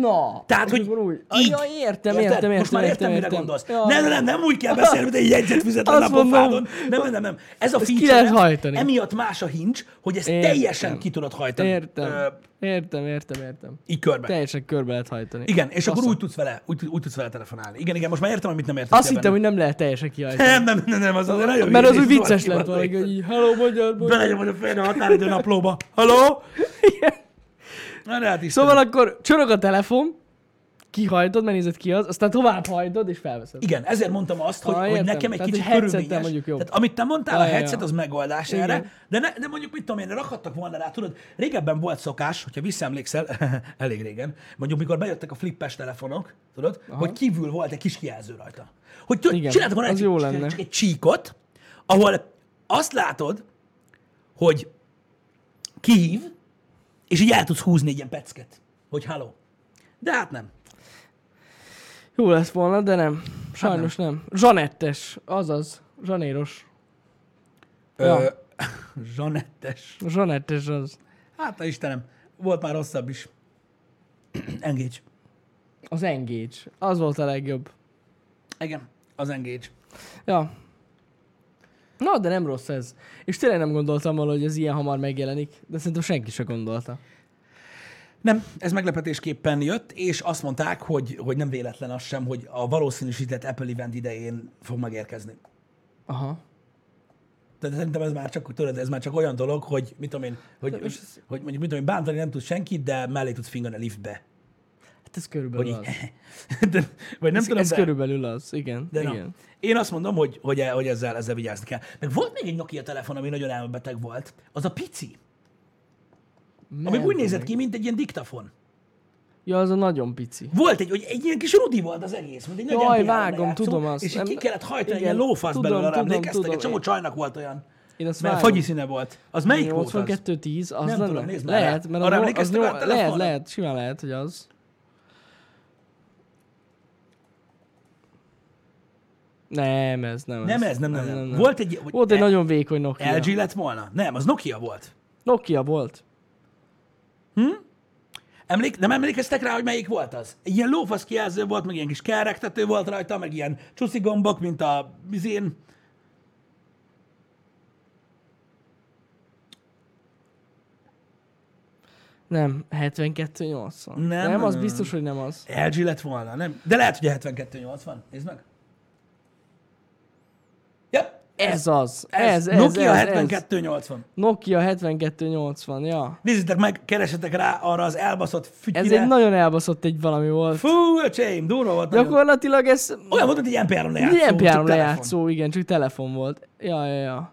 Na! Tehát, hogy akkor úgy. így. Ja, értem, Érted? értem, értem, Most már értem, értem, mire értem. gondolsz. Ja. Nem, nem, nem, úgy kell beszélni, mint egy jegyzetfüzetlen Azt napofádon. mondom. Nem, nem, nem. Ez a feature, emiatt más a hinge, hogy ezt Értem. teljesen ki tudod hajtani. Értem, Ö, értem, értem, értem. így körbe. Teljesen körbe lehet hajtani. Igen, és akkor Faszom. úgy tudsz vele, úgy, úgy tudsz vele telefonálni. Igen, igen, most már értem, amit nem értettél Azt hittem, hogy nem lehet teljesen kihajtani. Nem, nem, nem, nem, az azért nagyon Mert az úgy vicces lett valaki, hogy hogy így, hello, magyar, magyar. A fejre a határidő naplóba. Haló? Na, de hát. Szóval akkor csörög a telefon, kihajtod, megnézed ki az, aztán tovább hajtod, és felveszed. Igen, ezért mondtam azt, hogy, Ha, hogy értem. nekem egy Tehát kicsit körülményes. mondjuk jobb. Tehát amit te mondtál, Ja, a headset ja. az megoldás Igen. erre, de, ne, de mondjuk mit tudom én, rakhattak volna rá, tudod, régebben volt szokás, hogyha visszaemlékszel, [LAUGHS] elég régen, mondjuk mikor bejöttek a flippes telefonok, tudod, Aha. hogy kívül volt egy kis kijelző rajta. Hogy tudod, Igen, csináltak volna egy, jó csak, lenne. csak egy csíkot, ahol azt látod, hogy kihív, és így el tudsz húzni egy ilyen pecket, hogy haló. De hát nem. Jó lesz volna, de nem. Sajnos nem. Zsanettes, azaz. Zsanéros. Ja. Ö, [LAUGHS] Zsanettes. Zsanettes az. Hát, a Istenem, volt már rosszabb is. [CLEARS THROAT] Engage. Az Engage. Az volt a legjobb. Igen, az Engage. Ja. Na, de nem rossz ez. És tényleg nem gondoltam volna, hogy ez ilyen hamar megjelenik, de szerintem senki se gondolta. Nem, ez meglepetésképpen jött, és azt mondták, hogy, hogy nem véletlen az sem, hogy a valószínűsített Apple event idején fog megérkezni. Aha. Tehát szerintem ez már csak, tudod, ez már csak olyan dolog, hogy mit tudom én, hogy, hogy, ez- hogy mondjuk mit tudom én, bántani nem tudsz senkit, de mellé tudsz fingani a liftbe. Hát ez Hogy körülbelül így, az. [LAUGHS] de, vagy nem ez, tudom, ez de, körülbelül az, igen. de igen. na. Én azt mondom, hogy, hogy, e- hogy ezzel, ezzel vigyázni kell. Meg volt még egy Nokia telefon, ami nagyon elmebeteg volt. Az a pici. Ami Nem úgy tudom nézett ki, mint egy ilyen diktafon. Ja, az a nagyon pici. Volt egy, hogy egy ilyen kis rudi volt az egész, mint egy nagy Jaj, MP3 vágom, lejátszó, tudom azt. És Nem- ki kellett hajtani, igen, ilyen lófasz belőle, tudom, emlékeztek? Egy csomó csajnak volt olyan. Én azt Mert vágom. fagyi színe volt. Az melyik volt az? 82 10, az Nem lenne? tudom, nézd lehet, rá. mert Arra az, az rá a lehet, lehet, simán lehet, hogy az. Nem, ez nem Nem ez. ez, nem, nem, nem. Volt egy, Volt egy E- nagyon vékony Nokia. LG lett volna? Nem, az Nokia volt. Nokia volt. Emlék, nem emlékeztek rá, hogy melyik volt az? Egy ilyen lófasz kijelző volt, meg ilyen kis kerektető volt rajta, meg ilyen csuszi gombok, mint a bizén. Nem, 72-80. Nem, nem, nem, az nem. biztos, hogy nem az. LG lett volna, nem? De lehet, hogy a 7280. Nézd meg. Ez az. ez, Ez, ez, Nokia ez, ez. 7280. Nokia 7280, ja. Nézzétek meg, keresetek rá arra az elbaszott fütyire. Ez egy nagyon elbaszott egy valami volt. Fú, öcsém, durva volt. nagyon. Gyakorlatilag ez Olyan volt, mint egy MP3 lejátszó. egy csak MP3 telefon. lejátszó, igen, csak telefon volt. Ja, ja, ja.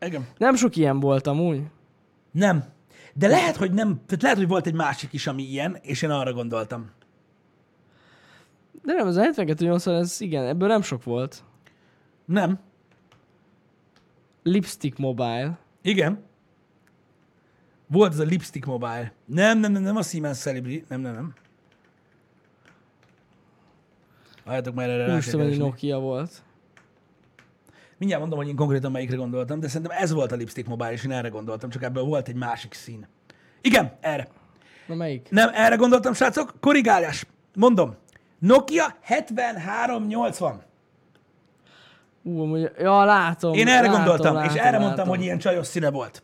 Igen. Nem sok ilyen volt amúgy. Nem. De lehet, hogy nem, tehát lehet, hogy volt egy másik is, ami ilyen, és én arra gondoltam. De nem, ez a 7280, ez igen, ebből nem sok volt. Nem. Lipstick Mobile. Igen. Volt ez a Lipstick Mobile. Nem, nem, nem, nem a Siemens Celebri. Nem, nem, nem. Várjátok már erre Úristen, mennyi keresni. Nokia volt. Mindjárt mondom, hogy én konkrétan melyikre gondoltam, de szerintem ez volt a Lipstick Mobile, és én erre gondoltam, csak ebből volt egy másik szín. Igen, erre. Na melyik? Nem, erre gondoltam, srácok. Korrigálás. Mondom. Nokia 7380. Ú, amúgy, ja, látom. Én erre látom, gondoltam, látom, és erre látom. mondtam, hogy ilyen csajos színe volt.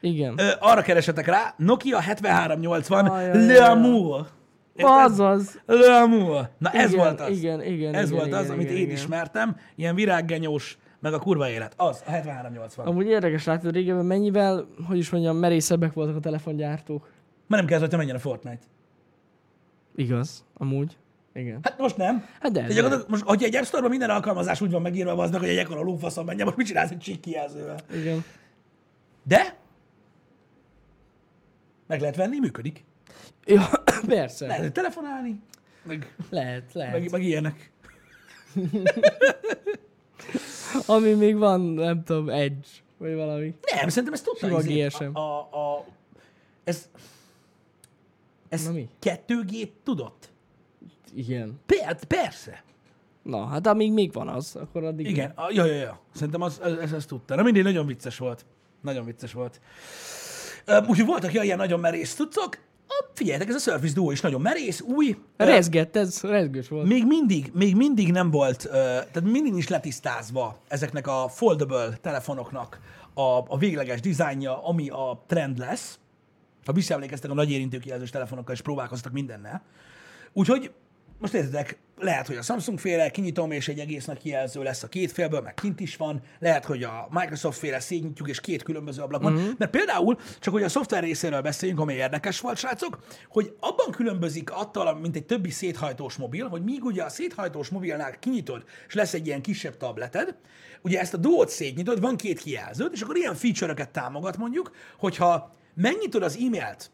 Igen. Ö, arra keresetek rá, Nokia 7380 Ah, ja, ja, Le. Amour. Az az. Le Amour. Na ez Igen, volt az. igen, igen, Ez igen, volt az, igen, amit igen, én igen. ismertem. Ilyen virággenyós, meg a kurva élet. Az, a 7380. Amúgy érdekes látod, régebben mennyivel, hogy is mondjam, merészebbek voltak a telefongyártók. Mert nem kellett, hogy te menjen a Fortnite. Igaz, amúgy. Igen. Hát most nem. Hát de, De most, hogyha egy App Store-ban minden alkalmazás úgy van megírva, az meg, hogy egy ekkora lófaszon menjen, most mit csinálsz egy csík kijelzővel? Igen. De meg lehet venni, működik. Ja, [COUGHS] persze. Lehet telefonálni, meg, Lehet, lehet. meg, meg ilyenek. [LAUGHS] Ami még van, nem tudom, Edge, vagy valami. Nem, szerintem ezt tudta. Sima GSM. A, a, a, ez, ez Na mi? 2G tudott? Igen. Per, persze. Na, hát amíg még van az, akkor addig... Igen. A, ja, ja, ja. Szerintem az, ez, ez, ez tudta. Na mindig nagyon vicces volt. Nagyon vicces volt. Úgyhogy voltak ja, ilyen nagyon merész tudcok. Figyeljetek, ez a Surface Duo is nagyon merész, új. Rezgett, ez rezgős volt. Még mindig, még mindig nem volt, tehát mindig is letisztázva ezeknek a foldable telefonoknak a, a végleges dizájnja, ami a trend lesz. Ha visszaemlékeztek a nagy érintőkijelzős telefonokkal, és próbálkoztak mindennel. Úgyhogy most értitek, lehet, hogy a Samsung féle kinyitom, és egy egész nagy kijelző lesz a két félből, meg kint is van. Lehet, hogy a Microsoft féle szétnyitjuk, és két különböző ablak van. Mm-hmm. Mert például, csak hogy a szoftver részéről beszéljünk, ami érdekes volt, srácok, hogy abban különbözik attól, mint egy többi széthajtós mobil, hogy míg ugye a széthajtós mobilnál kinyitod, és lesz egy ilyen kisebb tableted, ugye ezt a duót szétnyitod, van két kijelződ, és akkor ilyen feature-öket támogat mondjuk, hogyha megnyitod az e-mailt,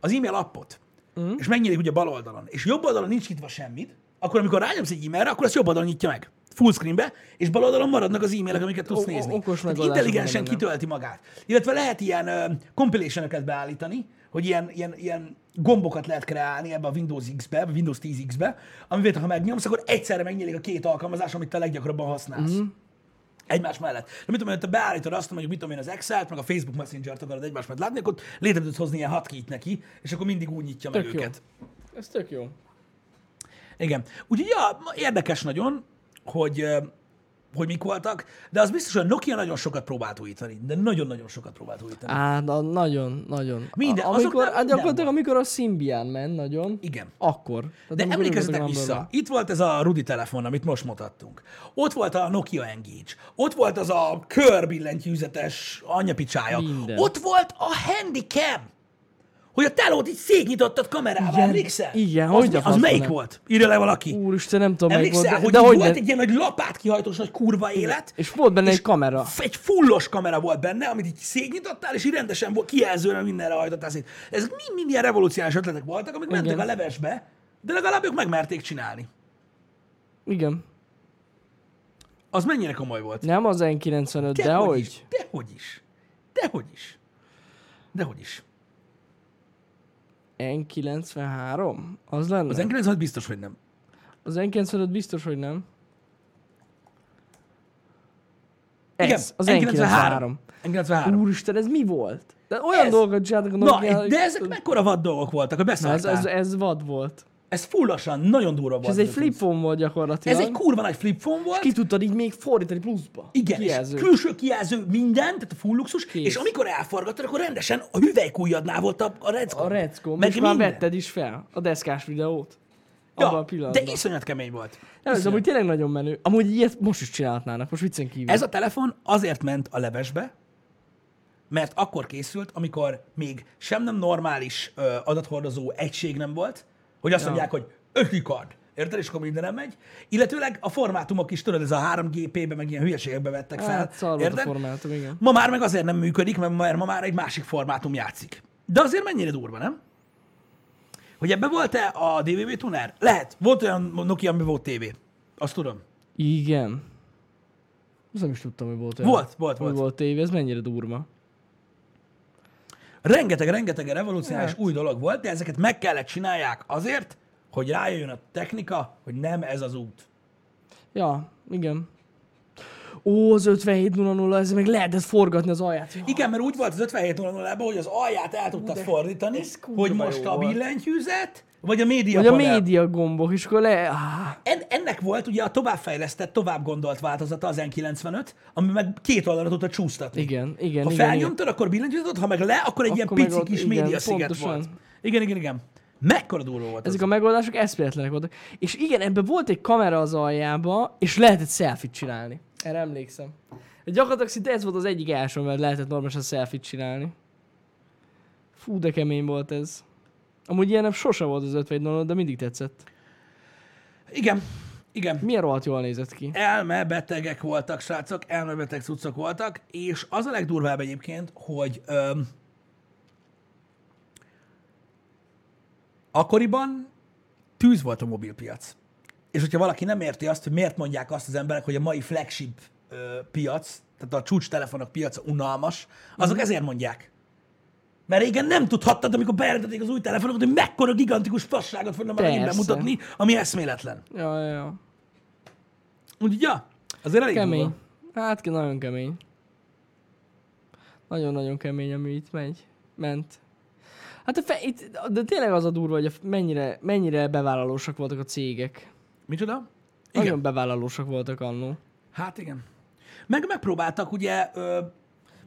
az e-mail appot, mm. és megnyílik ugye bal oldalon, és jobb oldalon nincs nyitva semmit, akkor amikor rányomsz egy e-mailre, akkor ezt jobb oldalon nyitja meg. Full screenbe, és bal oldalon maradnak az e-mailek, amiket tudsz nézni. okos intelligensen kitölti magát. Illetve lehet ilyen uh, compilation beállítani, hogy ilyen, ilyen, ilyen gombokat lehet kreálni ebbe a Windows X-be, Windows 10 X-be, amivel ha megnyomsz, akkor egyszerre megnyílik a két alkalmazás, amit te leggyakrabban használsz. Mhm. Egymás mellett. De mit tudom, én, te beállítod azt, mondjuk mit tudom én, az Excel-t, meg a Facebook Messenger-t akarod egymás mellett látni, akkor létre tudsz hozni ilyen hotkey neki, és akkor mindig úgy nyitja meg Tök jó. őket. Ez tök jó. Igen. Úgyhogy ja, érdekes nagyon, hogy, hogy mik voltak, de az biztos, hogy a Nokia nagyon sokat próbált újítani, de nagyon-nagyon sokat próbált újítani. Á, na, nagyon, nagyon. Minden- A, amikor, hát minden gyakorlatilag, van. amikor a Symbian ment nagyon, Igen. akkor. Tehát De emlékezzetek vissza, number itt volt ez a Rudi telefon, amit most mutattunk. Ott volt a Nokia Engage. Ott volt az a körbillentyűzetes anyapicsája. Minden. Ott volt a Handycam. Hogy a telót így szétnyitottad kamerával, Igen, emlékszel? igen, az, hogy az faszban melyik nem? volt? Írja le valaki. Úristen, nem tudom, melyik volt. hogy de hogy volt ne- egy ilyen nagy lapát kihajtós nagy kurva élet, És volt benne és egy kamera. Egy fullos kamera volt benne, amit így szétnyitottál, és így rendesen volt, kijelzőre mindenre hajtottál szét. Ezek mind, mind ilyen revolucionális ötletek voltak, amik mentek Igen. a levesbe, de legalább ők megmerték csinálni. Igen. Az mennyire komoly volt? Nem az N95, de, Dehogy hogy? is. Dehogy is. Dehogy is. Dehogy is. N93? Az lenne? Az N96 biztos, hogy nem. Az N95 biztos, hogy nem. Ez, Igen, az N93. N93. N93. Úristen, ez mi volt? De olyan Ez. dolgokat csináltak a Na, Nokia, de ezek mekkora vad dolgok voltak, Na, ez, beszálltál. ez, Ez, ez vad volt. Ez fullosan, nagyon durva És volt. ez egy flip phone volt gyakorlatilag. Ez egy kurva nagy flip phone volt. Ki tudtad így még fordítani pluszba. Igen, Kijelző. és külső kijelző minden, tehát a full luxus, Kész. és amikor elforgattad, akkor rendesen a hüvelykújjadnál volt a, a reckon. A Reckon, Meg most már vetted is fel a deszkás videót. Abban a Ja, pillanatban. de iszonyat kemény volt. Nem, ez amúgy tényleg nagyon menő. Amúgy ilyet most is csinálhatnának, most viccen kívül. Ez a telefon azért ment a levesbe, mert akkor készült, amikor még sem nem normális ö, adathordozó egység nem volt, hogy azt Ja. mondják, hogy 5 card. Érted? És akkor minden nem megy. Illetőleg a formátumok is, tudod, ez a 3GP-be, meg ilyen hülyeségekbe vettek fel. Hát volt a érted? formátum, igen. Ma már meg azért nem működik, mert ma, már egy másik formátum játszik. De azért mennyire durva, nem? Hogy ebben volt-e a DVB tuner? Lehet. Volt olyan Nokia, amiben volt TV. Azt tudom. Igen. Azt nem is tudtam, hogy volt olyan. Volt, volt, Hogy volt. volt tévé, ez mennyire durva. Rengeteg, rengeteg revolucionális Hát. új dolog volt, de ezeket meg kellett csinálják azért, hogy rájöjjön a technika, hogy nem ez az út. Ja, igen. Ó, az 5700, ez meg lehetett forgatni az alját. Ja. Igen, mert úgy volt az 5700 hogy az alját el tudtad fordítani, hogy most volt. billentyűzet, vagy a média Vagy a panel. média gombok, és akkor le... Ah, En, ennek volt ugye a továbbfejlesztett, tovább gondolt változata az N95, ami meg két oldalra tudta csúsztatni. igen, igen, Ha igen, felnyomtad, akkor billentyűzeted, ha meg le, akkor egy ilyen Akkor meg pici kis igen, média sziget pontosan. volt. Igen, igen, igen. Mekkora durva volt Ezek az. a megoldások eszméletlenek voltak. És igen, ebben volt egy kamera az aljába, és lehetett selfie csinálni. Erre emlékszem. Gyakorlatilag szinte ez volt az egyik első, mert lehetett normálisan selfie csinálni. Fú, de kemény volt ez. Amúgy ilyen sose volt az 51 de mindig tetszett. Igen, igen. Milyen rohadt jól nézett ki. elmebetegek voltak, srácok, elmebeteg cuccok voltak, és az a legdurvább egyébként, hogy öm, akkoriban tűz volt a mobilpiac. És hogyha valaki nem érti azt, hogy miért mondják azt az emberek, hogy a mai flagship ö, piac, tehát a csúcstelefonok piaca unalmas, azok Mhm. ezért mondják. Mert régen nem tudhattad, amikor bejelentették az új telefonokat, hogy mekkora gigantikus fasságot fognak már megint bemutatni, ami eszméletlen. Ja, ja, ja. Úgyhogy, ja, azért elég Kemény. durva. Hát nagyon kemény. Nagyon-nagyon kemény, ami itt megy. Ment. Hát a fe, itt, de tényleg az a durva, hogy a, mennyire, mennyire bevállalósak voltak a cégek. Micsoda? Igen. Igen. Nagyon bevállalósak voltak annó. Hát igen. Meg megpróbáltak ugye ö,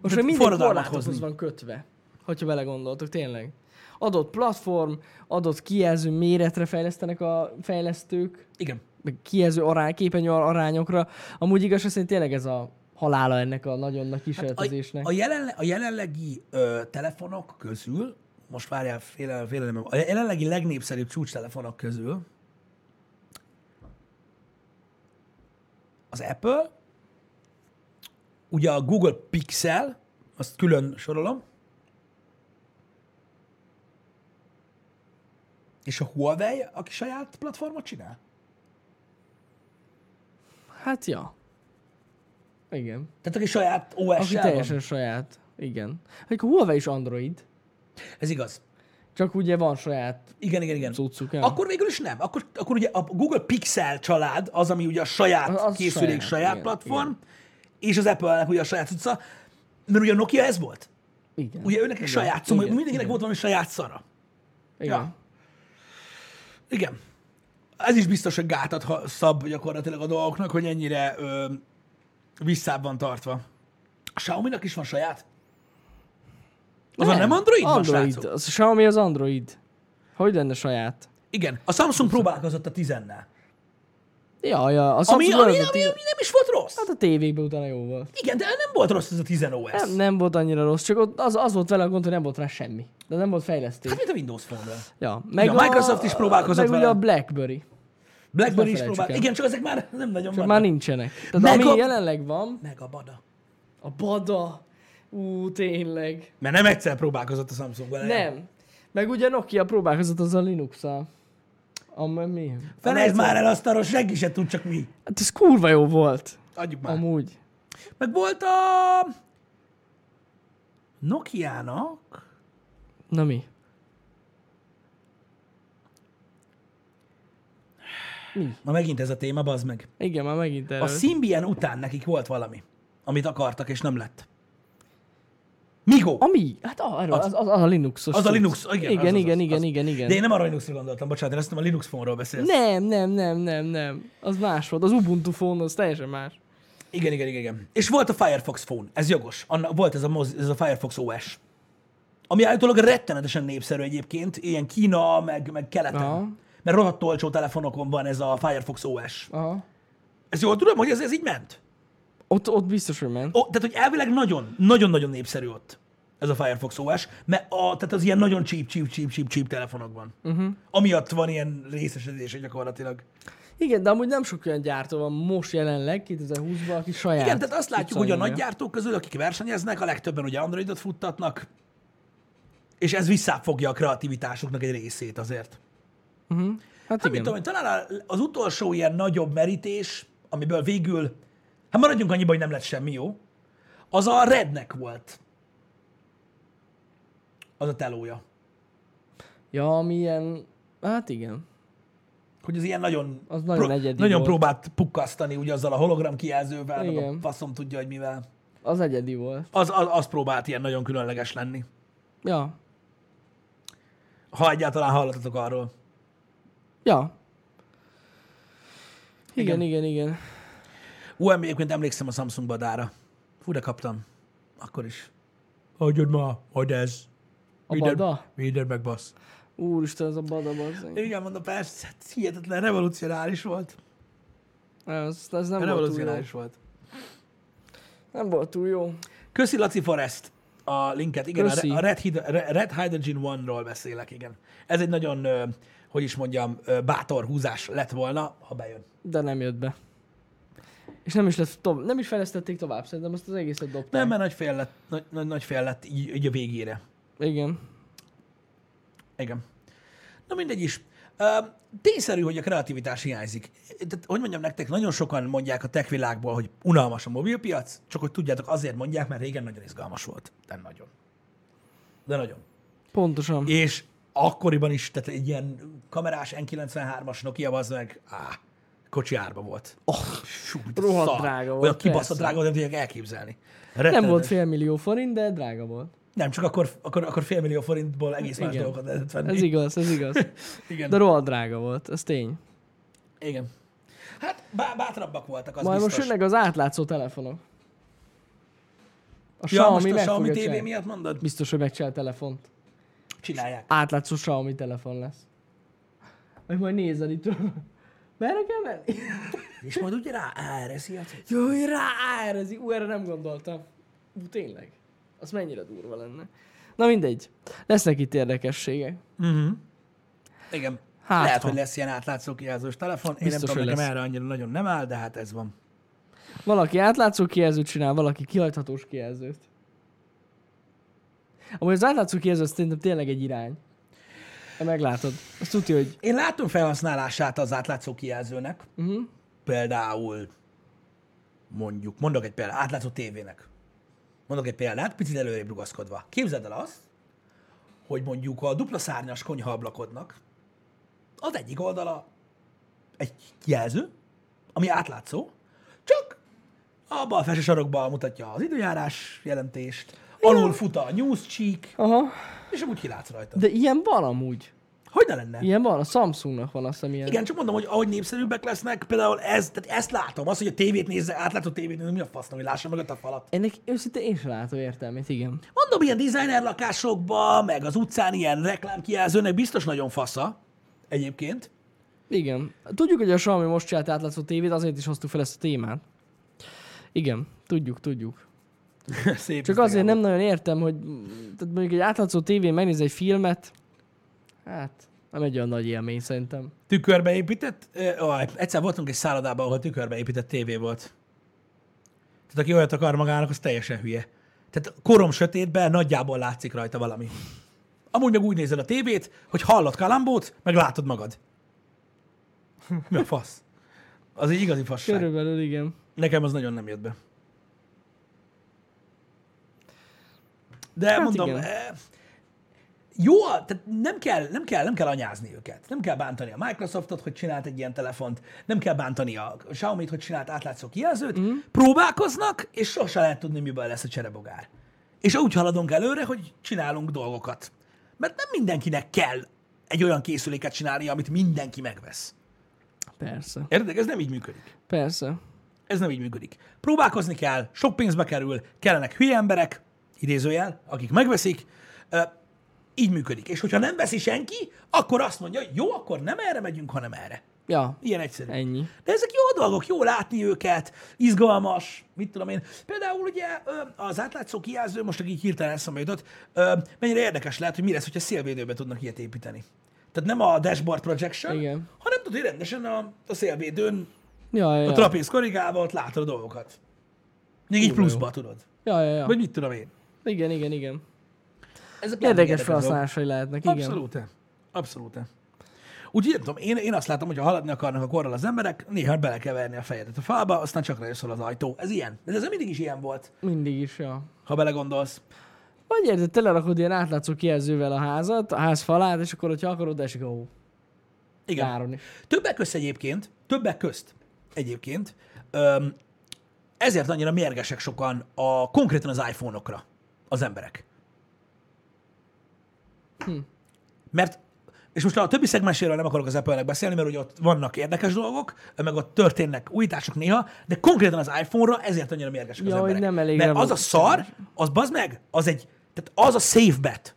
Most már minden korlátokhoz van kötve, hogyha belegondoltok, tényleg. Adott platform, adott kijelző méretre fejlesztenek a fejlesztők, Igen. kijelző arány, képernyő arányokra. Amúgy igaz, szerint tényleg ez a halála ennek a nagyon nagy A, kísérletezésnek. a, jelenle, a jelenlegi ö, telefonok közül, most várjál, félelem, félelem, a jelenlegi legnépszerűbb csúcstelefonok közül az Apple, ugye a Google Pixel, azt külön sorolom, és a Huawei, aki saját platformot csinál. Hát ja. Igen. Tehát aki saját Aki OS-sel teljesen van. saját. Igen. Hogy a Huawei is Android. Ez igaz. Csak ugye van saját Igen, igen, igen. cuccuk. Ja. Akkor végül is nem. Akkor, akkor ugye a Google Pixel család az, ami ugye a saját Az- az készülék, saját, saját, igen, platform, és az Apple-nek ugye a saját cucca. Mert ugye a Nokia ez volt. Igen. Ugye őnek egy saját szó, igen, mindenkinek igen. volt valami saját szara. Igen. Ja. Igen. Ez is biztos, hogy gátat ha- szab gyakorlatilag a dolgoknak, hogy ennyire ö, visszább van tartva. A Xiaomi-nak is van saját? Azon nem, Android, van, Android. srácok? Az Xiaomi az Android. Hogy lenne saját? Igen. A Samsung próbálkozott a 10-nel. Ja, ja. A Ami, ami, ami, ami, nem is volt rossz. Hát a tévékben utána jó volt. Igen, de nem volt rossz ez a 10 OS. Nem, nem volt annyira rossz, csak ott az, az volt vele a gond, hogy nem volt rá semmi. De nem volt fejlesztés. Hát, mint a Windows Phone-vel. Ja, meg a Microsoft is próbálkozott meg vele. a Blackberry. Blackberry is próbál. el. Igen, csak ezek már nem nagyon vannak. már nincsenek. Tehát Meg ami a- jelenleg van, Meg a Bada. a Bada. Ú, tényleg. Mert nem egyszer próbálkozott a Samsung vele. Nem. Meg ugye Nokia próbálkozott az a Linux-szal. Am, mi? Felejtsd már el azt arról, senki se tud, csak mi. Hát ez kurva jó volt. Adjuk már. Amúgy. Meg volt a Nokia-nak Na mi? Mi? Ma megint ez a téma, bazd meg. Igen, már megint erről. A Symbian után nekik volt valami, amit akartak, és nem lett. Migo. Ami? Hát erről, Az- az, az, a Linuxos. Az a. Linux, igen. Igen, az, igen, az, igen, az. igen, igen. De én nem arra Linuxra gondoltam, bocsánat, én azt hiszem a Linux phone-ról beszélsz. Nem, nem, nem, nem, nem. Az más volt. Az Ubuntu phone az teljesen más. Igen, igen, igen, igen. És volt a Firefox Phone, ez jogos. Anna, volt ez a, moz, ez a Firefox OS. Ami állítólag rettenetesen népszerű egyébként, ilyen Kína, meg, meg keleten. Aha. Mert rohadt olcsó telefonokon van ez a Firefox OS. Aha. Ez jól tudom, hogy ez, ez így ment? Ott, ott biztos, hogy ment. Ó, tehát, hogy elvileg nagyon, nagyon-nagyon népszerű ott ez a Firefox OS, mert a, tehát az ilyen nagyon cheap, cheap, cheap, cheap, cheap telefonokban. Uh-huh. Amiatt van ilyen részesedése gyakorlatilag. Igen, de amúgy nem sok olyan gyártó van most jelenleg, 2020-ban, aki saját. Igen, tehát azt látjuk, hogy a nagy gyártók közül, akik versenyeznek, a legtöbben ugye Androidot futtatnak, és ez visszafogja a kreativitásuknak egy részét azért. Hát Hát, igen. mit tudom, talán az utolsó ilyen nagyobb merítés, amiből végül Hát maradjunk annyiba, hogy nem lett semmi jó. Az a rednek volt. Az a telója. Ja, ami ilyen... Hát igen. Hogy az ilyen nagyon, Az nagyon egyedi nagyon volt. próbált pukkasztani ugye azzal a hologram kijelzővel, meg a Igen. faszom tudja, hogy mivel. Az egyedi volt. Az, az, az próbált ilyen nagyon különleges lenni. Ja. Ha egyáltalán hallottatok arról. Ja. Igen. Igen, igen, igen. Ú, egyébként emlékszem a Samsung badára. Fú, de kaptam. Akkor is. Hagyjad ma, hogy ez. A bada? Minden megbasz. Úristen, ez a bada bazzeg. Igen, mondom, persze, hát hihetetlen, revolucionáris volt. Ez, ez nem volt túl jó. volt. Nem volt túl jó. Köszi Laci Forest a linket. Igen, Köszi. a Red, Red Hydrogen One-ról beszélek, igen. Ez egy nagyon, hogy is mondjam, bátor húzás lett volna, ha bejön. De nem jött be. És nem is, lett to- nem is fejlesztették tovább, szerintem azt az egészet dobták. Nem, mert nagy fél lett, nagy, nagy, nagy fél lett így, így a végére. Igen. Igen. Na mindegy is. Uh, tényszerű, hogy a kreativitás hiányzik. Tehát, hogy mondjam nektek, nagyon sokan mondják a tech világból, hogy unalmas a mobilpiac, csak hogy tudjátok, azért mondják, mert régen nagyon izgalmas volt. De nagyon. De nagyon. Pontosan. És akkoriban is, tehát egy ilyen kamerás N93-as Nokia az meg, á, kocsi árba volt. Oh, Fú, rohadt szar. drága volt, Olyan kibaszott drága, nem tudják elképzelni. nem Rettenetes. volt fél millió forint, de drága volt. Nem, csak akkor, akkor, akkor fél millió forintból egész más Igen. dolgokat lehetett venni. Ez igaz, ez igaz. [LAUGHS] Igen. De rohadt drága volt, ez tény. Igen. Hát bá- bátrabbak voltak, az Majd biztos. most jönnek az átlátszó telefonok. A ja, most Xiaomi a meg Xiaomi TV miatt mondod? Biztos, hogy megcsinál telefont. Csinálják. Átlátszó Xiaomi telefon lesz. Meg majd nézed itt. Merre kell menni? És majd ugye rá áreszi a cucc. Jöjj rá, erezi. Ú, erre nem gondoltam. Ú, tényleg. Az mennyire durva lenne. Na mindegy. Lesznek itt érdekességek. Uh-huh. Igen. Hát, Lehet, ha. hogy lesz ilyen átlátszó kijelzős telefon. Én Biztos, nem tudom, hogy nekem lesz. erre annyira nagyon nem áll, de hát ez van. Valaki átlátszó kijelzőt csinál, valaki kihajthatós kijelzőt. Amúgy az átlátszó kijelző az szerintem tényleg egy irány. Ha meglátod. Azt tudja, hogy... Én látom felhasználását az átlátszó kijelzőnek. Uh-huh. Például mondjuk, mondok egy példát, átlátszó tévének. Mondok egy példát, picit előrébb rugaszkodva. Képzeld el azt, hogy mondjuk a dupla szárnyas konyhaablakodnak az egyik oldala egy jelző, ami átlátszó, csak a bal felső sarokban mutatja az időjárás jelentést, alul fut a news cheek, Aha. És amúgy kilátsz rajta. De ilyen van amúgy. Hogy ne lenne? Ilyen van, a Samsungnak van azt hiszem ilyen. Igen, csak mondom, hogy ahogy népszerűbbek lesznek, például ez, tehát ezt látom, az, hogy a tévét nézze, átlátó tévét nézze, mi a faszom, hogy lássa mögött a falat. Ennek őszintén én sem látom értelmét, igen. Mondom, ilyen designer lakásokba, meg az utcán ilyen reklámkijelzőnek biztos nagyon fasza, egyébként. Igen. Tudjuk, hogy a Xiaomi most csinált átlátszó tévét, azért is hoztuk fel ezt a témát. Igen, tudjuk, tudjuk. [LAUGHS] Szép Csak azért nem nagyon értem, hogy tehát mondjuk egy átlátszó tévén megnéz egy filmet, hát nem egy olyan nagy élmény szerintem. Tükörbe épített? Ö, egyszer voltunk egy szállodában, ahol tükörbe épített tévé volt. Tehát aki olyat akar magának, az teljesen hülye. Tehát korom sötétben nagyjából látszik rajta valami. Amúgy meg úgy nézed a tévét, hogy hallod kalambót, meg látod magad. [LAUGHS] Mi a fasz? Az egy igazi fasság. Körülbelül igen. Nekem az nagyon nem jött be. De hát mondom, igen. eh, jó, tehát nem kell, nem, kell, nem kell anyázni őket. Nem kell bántani a Microsoftot, hogy csinált egy ilyen telefont, nem kell bántani a Xiaomi-t, hogy csinált átlátszó kijelzőt. Mm. Próbálkoznak, és sose lehet tudni, miből lesz a cserebogár. És úgy haladunk előre, hogy csinálunk dolgokat. Mert nem mindenkinek kell egy olyan készüléket csinálni, amit mindenki megvesz. Persze. Érted? Ez nem így működik. Persze. Ez nem így működik. Próbálkozni kell, sok pénzbe kerül, kellenek hülye emberek, idézőjel, akik megveszik, így működik. És hogyha nem veszi senki, akkor azt mondja, hogy jó, akkor nem erre megyünk, hanem erre. Ja, Ilyen egyszerű. ennyi. De ezek jó dolgok, jó látni őket, izgalmas, mit tudom én. Például ugye az átlátszó kijelző, most így hirtelen eszembe jutott, mennyire érdekes lehet, hogy mi lesz, hogyha szélvédőbe tudnak ilyet építeni. Tehát nem a dashboard projection, Igen. hanem tudod, hogy rendesen a, a szélvédőn Ja, ja, a trapéz korrigálva ott látod a dolgokat. Még így pluszba, tudod. ja, ja, ja. Vagy mit tudom én. Igen, igen, igen. Ezek Érdekes felhasználásai lehetnek, igen. Abszolút. Abszolút. Úgyhogy nem tudom, én, én azt látom, hogy ha haladni akarnak a korral az emberek, néha bele kell verni a fejedet a falba, aztán csak rájössz az ajtó. Ez ilyen. De ez mindig is ilyen volt, Mindig is, ja. ha belegondolsz. Vagy érted, telerakod ilyen átlátszó kijelzővel a házat, a ház falát, és akkor, hogyha akarod, esik a hó. Igen. Nyáron is. Többek közt egyébként, többek közt egyébként, öm, ezért annyira mérgesek sokan a, konkrétan az iPhone-okra az emberek. Hm. Mert, és most a többi szegmenséről nem akarok az Apple-nek beszélni, mert ugye ott vannak érdekes dolgok, meg ott történnek újítások néha, de konkrétan az iPhone-ra ezért annyira mérgesek az Ja, hogy emberek. nem elég mert az a szar, az bazd meg, az egy, tehát az a safe bet.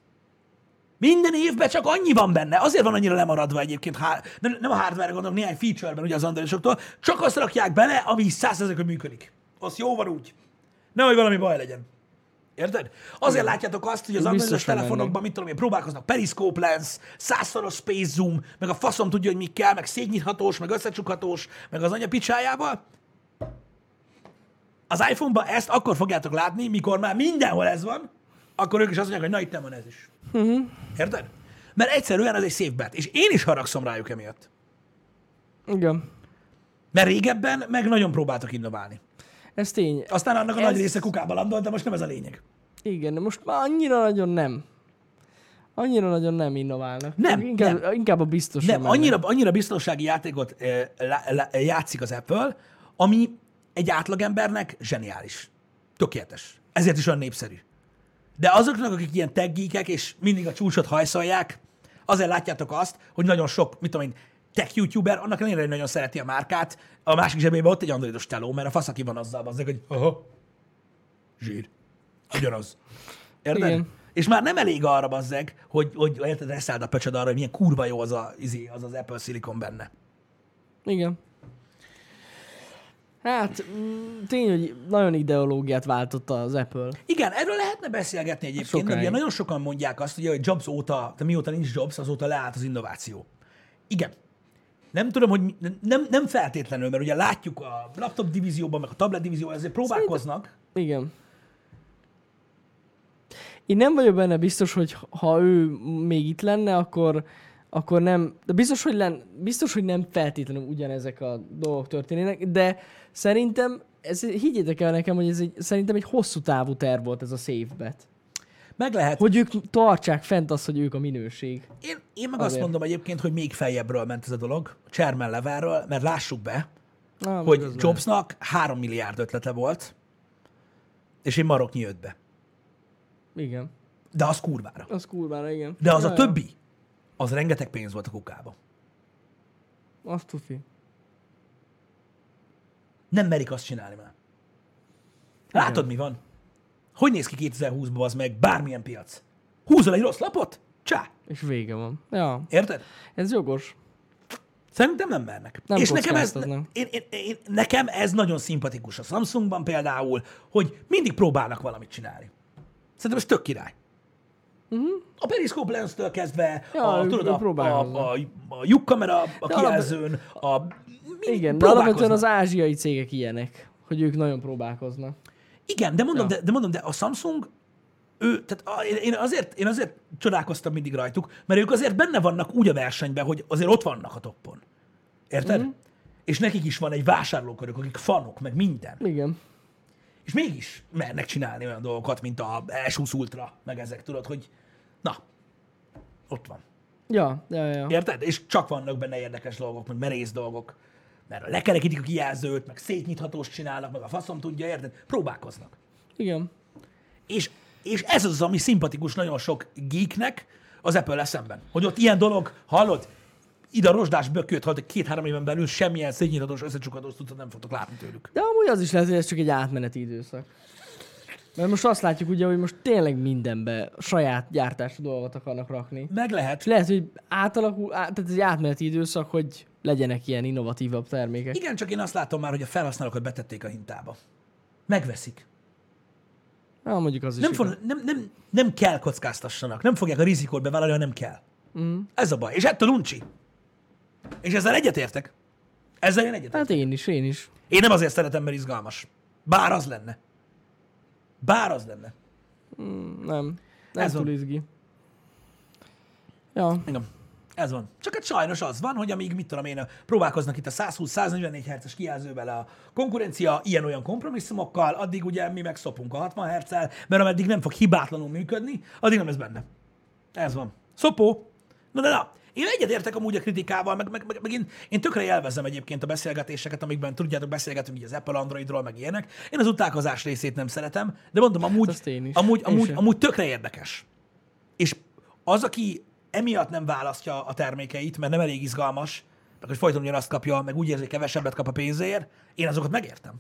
Minden évben csak annyi van benne. Azért van annyira lemaradva egyébként, há- nem, nem a hardware gondolok, néhány feature-ben ugye az androidosoktól, csak azt rakják bele, ami százszerzőkön működik. Az jó van úgy. Nehogy valami baj legyen. Érted? Azért látjátok azt, hogy az androidos telefonokban, mit tudom én, próbálkoznak periscope lens, százszoros space zoom, meg a faszom tudja, hogy mi kell, meg szétnyithatós, meg összecsukhatós, meg az anya picsájával. Az iPhone-ban ezt akkor fogjátok látni, mikor már mindenhol ez van, akkor ők is azt mondják, hogy na itt nem van ez is. Uh-huh. Érted? Mert egyszerűen ez egy safe bet, és én is haragszom rájuk emiatt. Igen. Mert régebben meg nagyon próbáltak innoválni. Ez tény. Aztán annak a Ez- nagy része kukába landolt, de most nem ez a lényeg. Igen, most már annyira nagyon nem. Annyira nagyon nem innoválnak. Nem, inkább, nem. inkább a biztos. Nem, annyira, annyira biztonsági játékot eh, játszik az Apple, ami egy átlagembernek zseniális. Tökéletes. Ezért is olyan népszerű. De azoknak, akik ilyen tech geekek, és mindig a csúcsot hajszolják, azért látjátok azt, hogy nagyon sok, mit tudom én, tech youtuber, annak ellenére hogy nagyon szereti a márkát, a másik zsebében ott egy androidos teló, mert a fasz, aki van azzal, az, hogy aha, zsír. Ugyanaz. Érted? Igen. És már nem elég arra, bazzeg, hogy, hogy érted, reszeld a pöcsöd arra, hogy milyen kurva jó az a, izé, az, az Apple Silicon benne. Igen. Hát, mm, tény, hogy nagyon ideológiát váltott az Apple. Igen, erről lehetne beszélgetni egyébként, Sokáig. ugye nagyon sokan mondják azt, ugye, hogy Jobs óta, de mióta nincs Jobs, azóta leállt az innováció. Igen. Nem tudom, hogy nem, nem feltétlenül, mert ugye látjuk a laptop divízióban, meg a tablet divízióban, ezért próbálkoznak. Igen. Én nem vagyok benne biztos, hogy ha ő még itt lenne, akkor, akkor nem, de biztos, hogy, len, biztos, hogy nem feltétlenül ugyanezek a dolgok történnének, de szerintem, ez, higgyétek el nekem, hogy ez egy, szerintem egy hosszú távú terv volt ez a safe bet. Meg lehet. Hogy... Ők tartsák fent azt, hogy ők a minőség. Én, én meg azt Azért. mondom egyébként, hogy még feljebbről ment ez a dolog, Chairman levelről, mert lássuk be, Ah, hogy Jobsnak 3 milliárd ötlete volt, és egy maroknyi jött be. Igen. De az kurvára. Az kurvára, igen. De az Ja, a többi, az rengeteg pénz volt a kukába. Azt tuti. Nem merik azt csinálni már. Látod, mi van? Hogy néz ki 2020-ban az meg bármilyen piac? Húzol egy rossz lapot? Csá! És vége van. Ja, Érted? ez jogos. Szerintem nem mernek. Nem és nekem ez, én, én, én, nekem ez nagyon szimpatikus a Samsungban például, hogy mindig próbálnak valamit csinálni. Szerintem ez tök király. Uh-huh. A Periscope lens-től kezdve. Ja, a, ők- tudod, a, a, próbálkoznak. a, a lyukkamera a alap- kijelzőn, a, Igen, de alapvetően az ázsiai cégek ilyenek, hogy ők nagyon próbálkoznak. Igen, de mondom, Ja. de, de mondom, de a Samsung, ő, tehát én- azért, én azért csodálkoztam mindig rajtuk, mert ők azért benne vannak úgy a versenyben, hogy azért ott vannak a toppon. Érted? Mhm. Mm-hmm. És nekik is van egy vásárlókörük, akik fanok, meg minden. Igen. És mégis mernek csinálni olyan dolgokat, mint a S20 Ultra, meg ezek, tudod, hogy na, ott van. Ja, ja, ja. Érted? És csak vannak benne érdekes dolgok, meg merész dolgok. Mert lekerekítik a kijelzőt, meg szétnyithatós csinálnak, meg a faszom tudja, érted? Próbálkoznak. Igen. És, és ez az, ami szimpatikus nagyon sok geeknek az apple szemben. Hogy ott ilyen dolog, hallod, ide a rozsdás bököt, hogy két-három éven belül semmilyen szétnyithatós, összecsukhatós tudod nem fogtok látni tőlük. De amúgy az is lehet, hogy ez csak egy átmeneti időszak. Mert most azt látjuk ugye, hogy most tényleg mindenbe saját gyártású dolgot akarnak rakni. Meg És lehet. lehet, hogy átalakul, át, tehát egy átmeneti időszak, hogy legyenek ilyen innovatívabb termékek. Igen, csak én azt látom már, hogy a felhasználókat betették a hintába. Megveszik. Ja, mondjuk az is Nem, igaz. fog, nem, nem, nem kell kockáztassanak. Nem fogják a rizikót bevállalni, ha nem kell. Mm. Ez a baj. És ettől uncsi. És ezzel egyetértek. Ezzel én egyetértek. Hát én is, én is. Én nem azért szeretem, mert izgalmas. Bár az lenne. Bár az lenne. Nem. Nem Ez túl izgi. Ja, Igen. Ez van. Csak hát sajnos az van, hogy amíg, mit tudom én, próbálkoznak itt a 120-144 Hz-es kijelzővel a konkurencia ilyen-olyan kompromisszumokkal, addig ugye mi meg szopunk a 60 hz mert ameddig nem fog hibátlanul működni, addig nem ez benne. Ez van. Szopó. Na de na, én egyetértek amúgy a kritikával, meg, meg, meg, meg én, én tökre élvezem egyébként a beszélgetéseket, amikben tudjátok, beszélgetünk így az Apple Androidról, meg ilyenek. Én az utálkozás részét nem szeretem, de mondom, amúgy, is. amúgy, amúgy, sem. amúgy tökre érdekes. És az, aki emiatt nem választja a termékeit, mert nem elég izgalmas, meg hogy folyton ugyanazt kapja, meg úgy érzi, hogy kevesebbet kap a pénzért, én azokat megértem.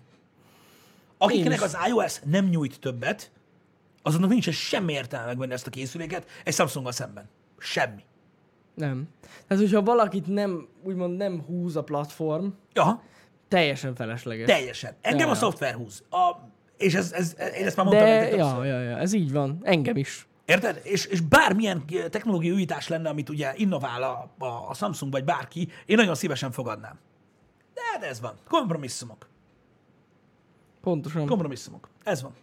Akiknek az iOS nem nyújt többet, azoknak nincs semmi értelme megvenni ezt a készüléket egy Samsunggal szemben. Semmi. Nem. Tehát, hogyha valakit nem, úgymond nem húz a platform, Ja, teljesen felesleges. teljesen. Engem Ja. a szoftver húz. A, és ez, ez, én ezt már mondtam De, ja, ja, ja, ez így van. Engem is. Érted? És, és bármilyen technológiai újítás lenne, amit ugye innovál a, a, a Samsung vagy bárki, én nagyon szívesen fogadnám. De hát ez van. Kompromisszumok. Pontosan. Kompromisszumok. Ez van.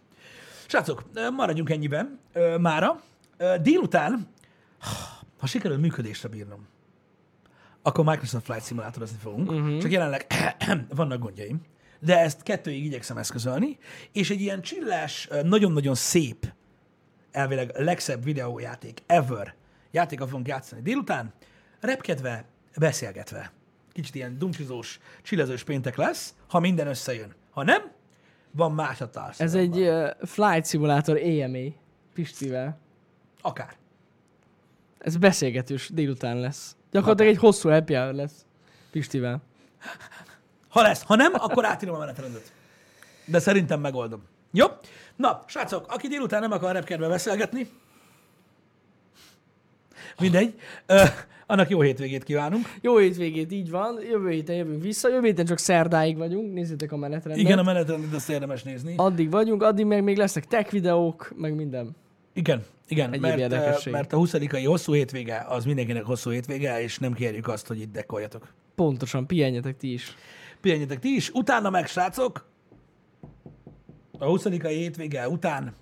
Srácok, ö, maradjunk ennyiben ö, mára. Délután, ha sikerül működésre bírnom, akkor Microsoft Flight Simulátorozni fogunk. Uh-huh. Csak jelenleg [CLEARS THROAT] vannak gondjaim. De ezt kettőig igyekszem eszközölni, és egy ilyen csillás, nagyon-nagyon szép, elvileg legszebb videójáték ever játéka fogunk játszani délután, repkedve, beszélgetve. Kicsit ilyen dumcsizós, csillezős péntek lesz, ha minden összejön. Ha nem, van más a. Ez egy uh, Flight Simulator AMA Pistivel. Akár. Ez beszélgetős délután lesz. Gyakorlatilag egy hosszú happy hour lesz Pistivel. Ha lesz, ha nem, akkor átírom a menetrendet. De szerintem megoldom. Jó? Na, srácok, aki délután nem akar repkedve beszélgetni, mindegy, ö, annak jó hétvégét kívánunk. Jó hétvégét, így van. Jövő héten jövünk vissza. Jövő héten csak szerdáig vagyunk. Nézzétek a menetrendet. Igen, a menetrendet azt érdemes nézni. Addig vagyunk, addig meg még lesznek tech videók, meg minden. Igen, igen, Egyéb mert, mert a 20 hosszú hétvége az mindenkinek hosszú hétvége, és nem kérjük azt, hogy itt dekoljatok. Pontosan, pihenjetek ti is. Pihenjetek ti is, utána meg, srácok, a 20 hétvége után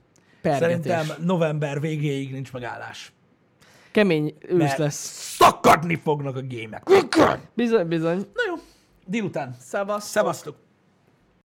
Pergetés. szerintem november végéig nincs megállás. Kemény ősz Mert lesz. szakadni fognak a gémek. Bizony, bizony. Na jó, délután. Szevasz. Szevasztok!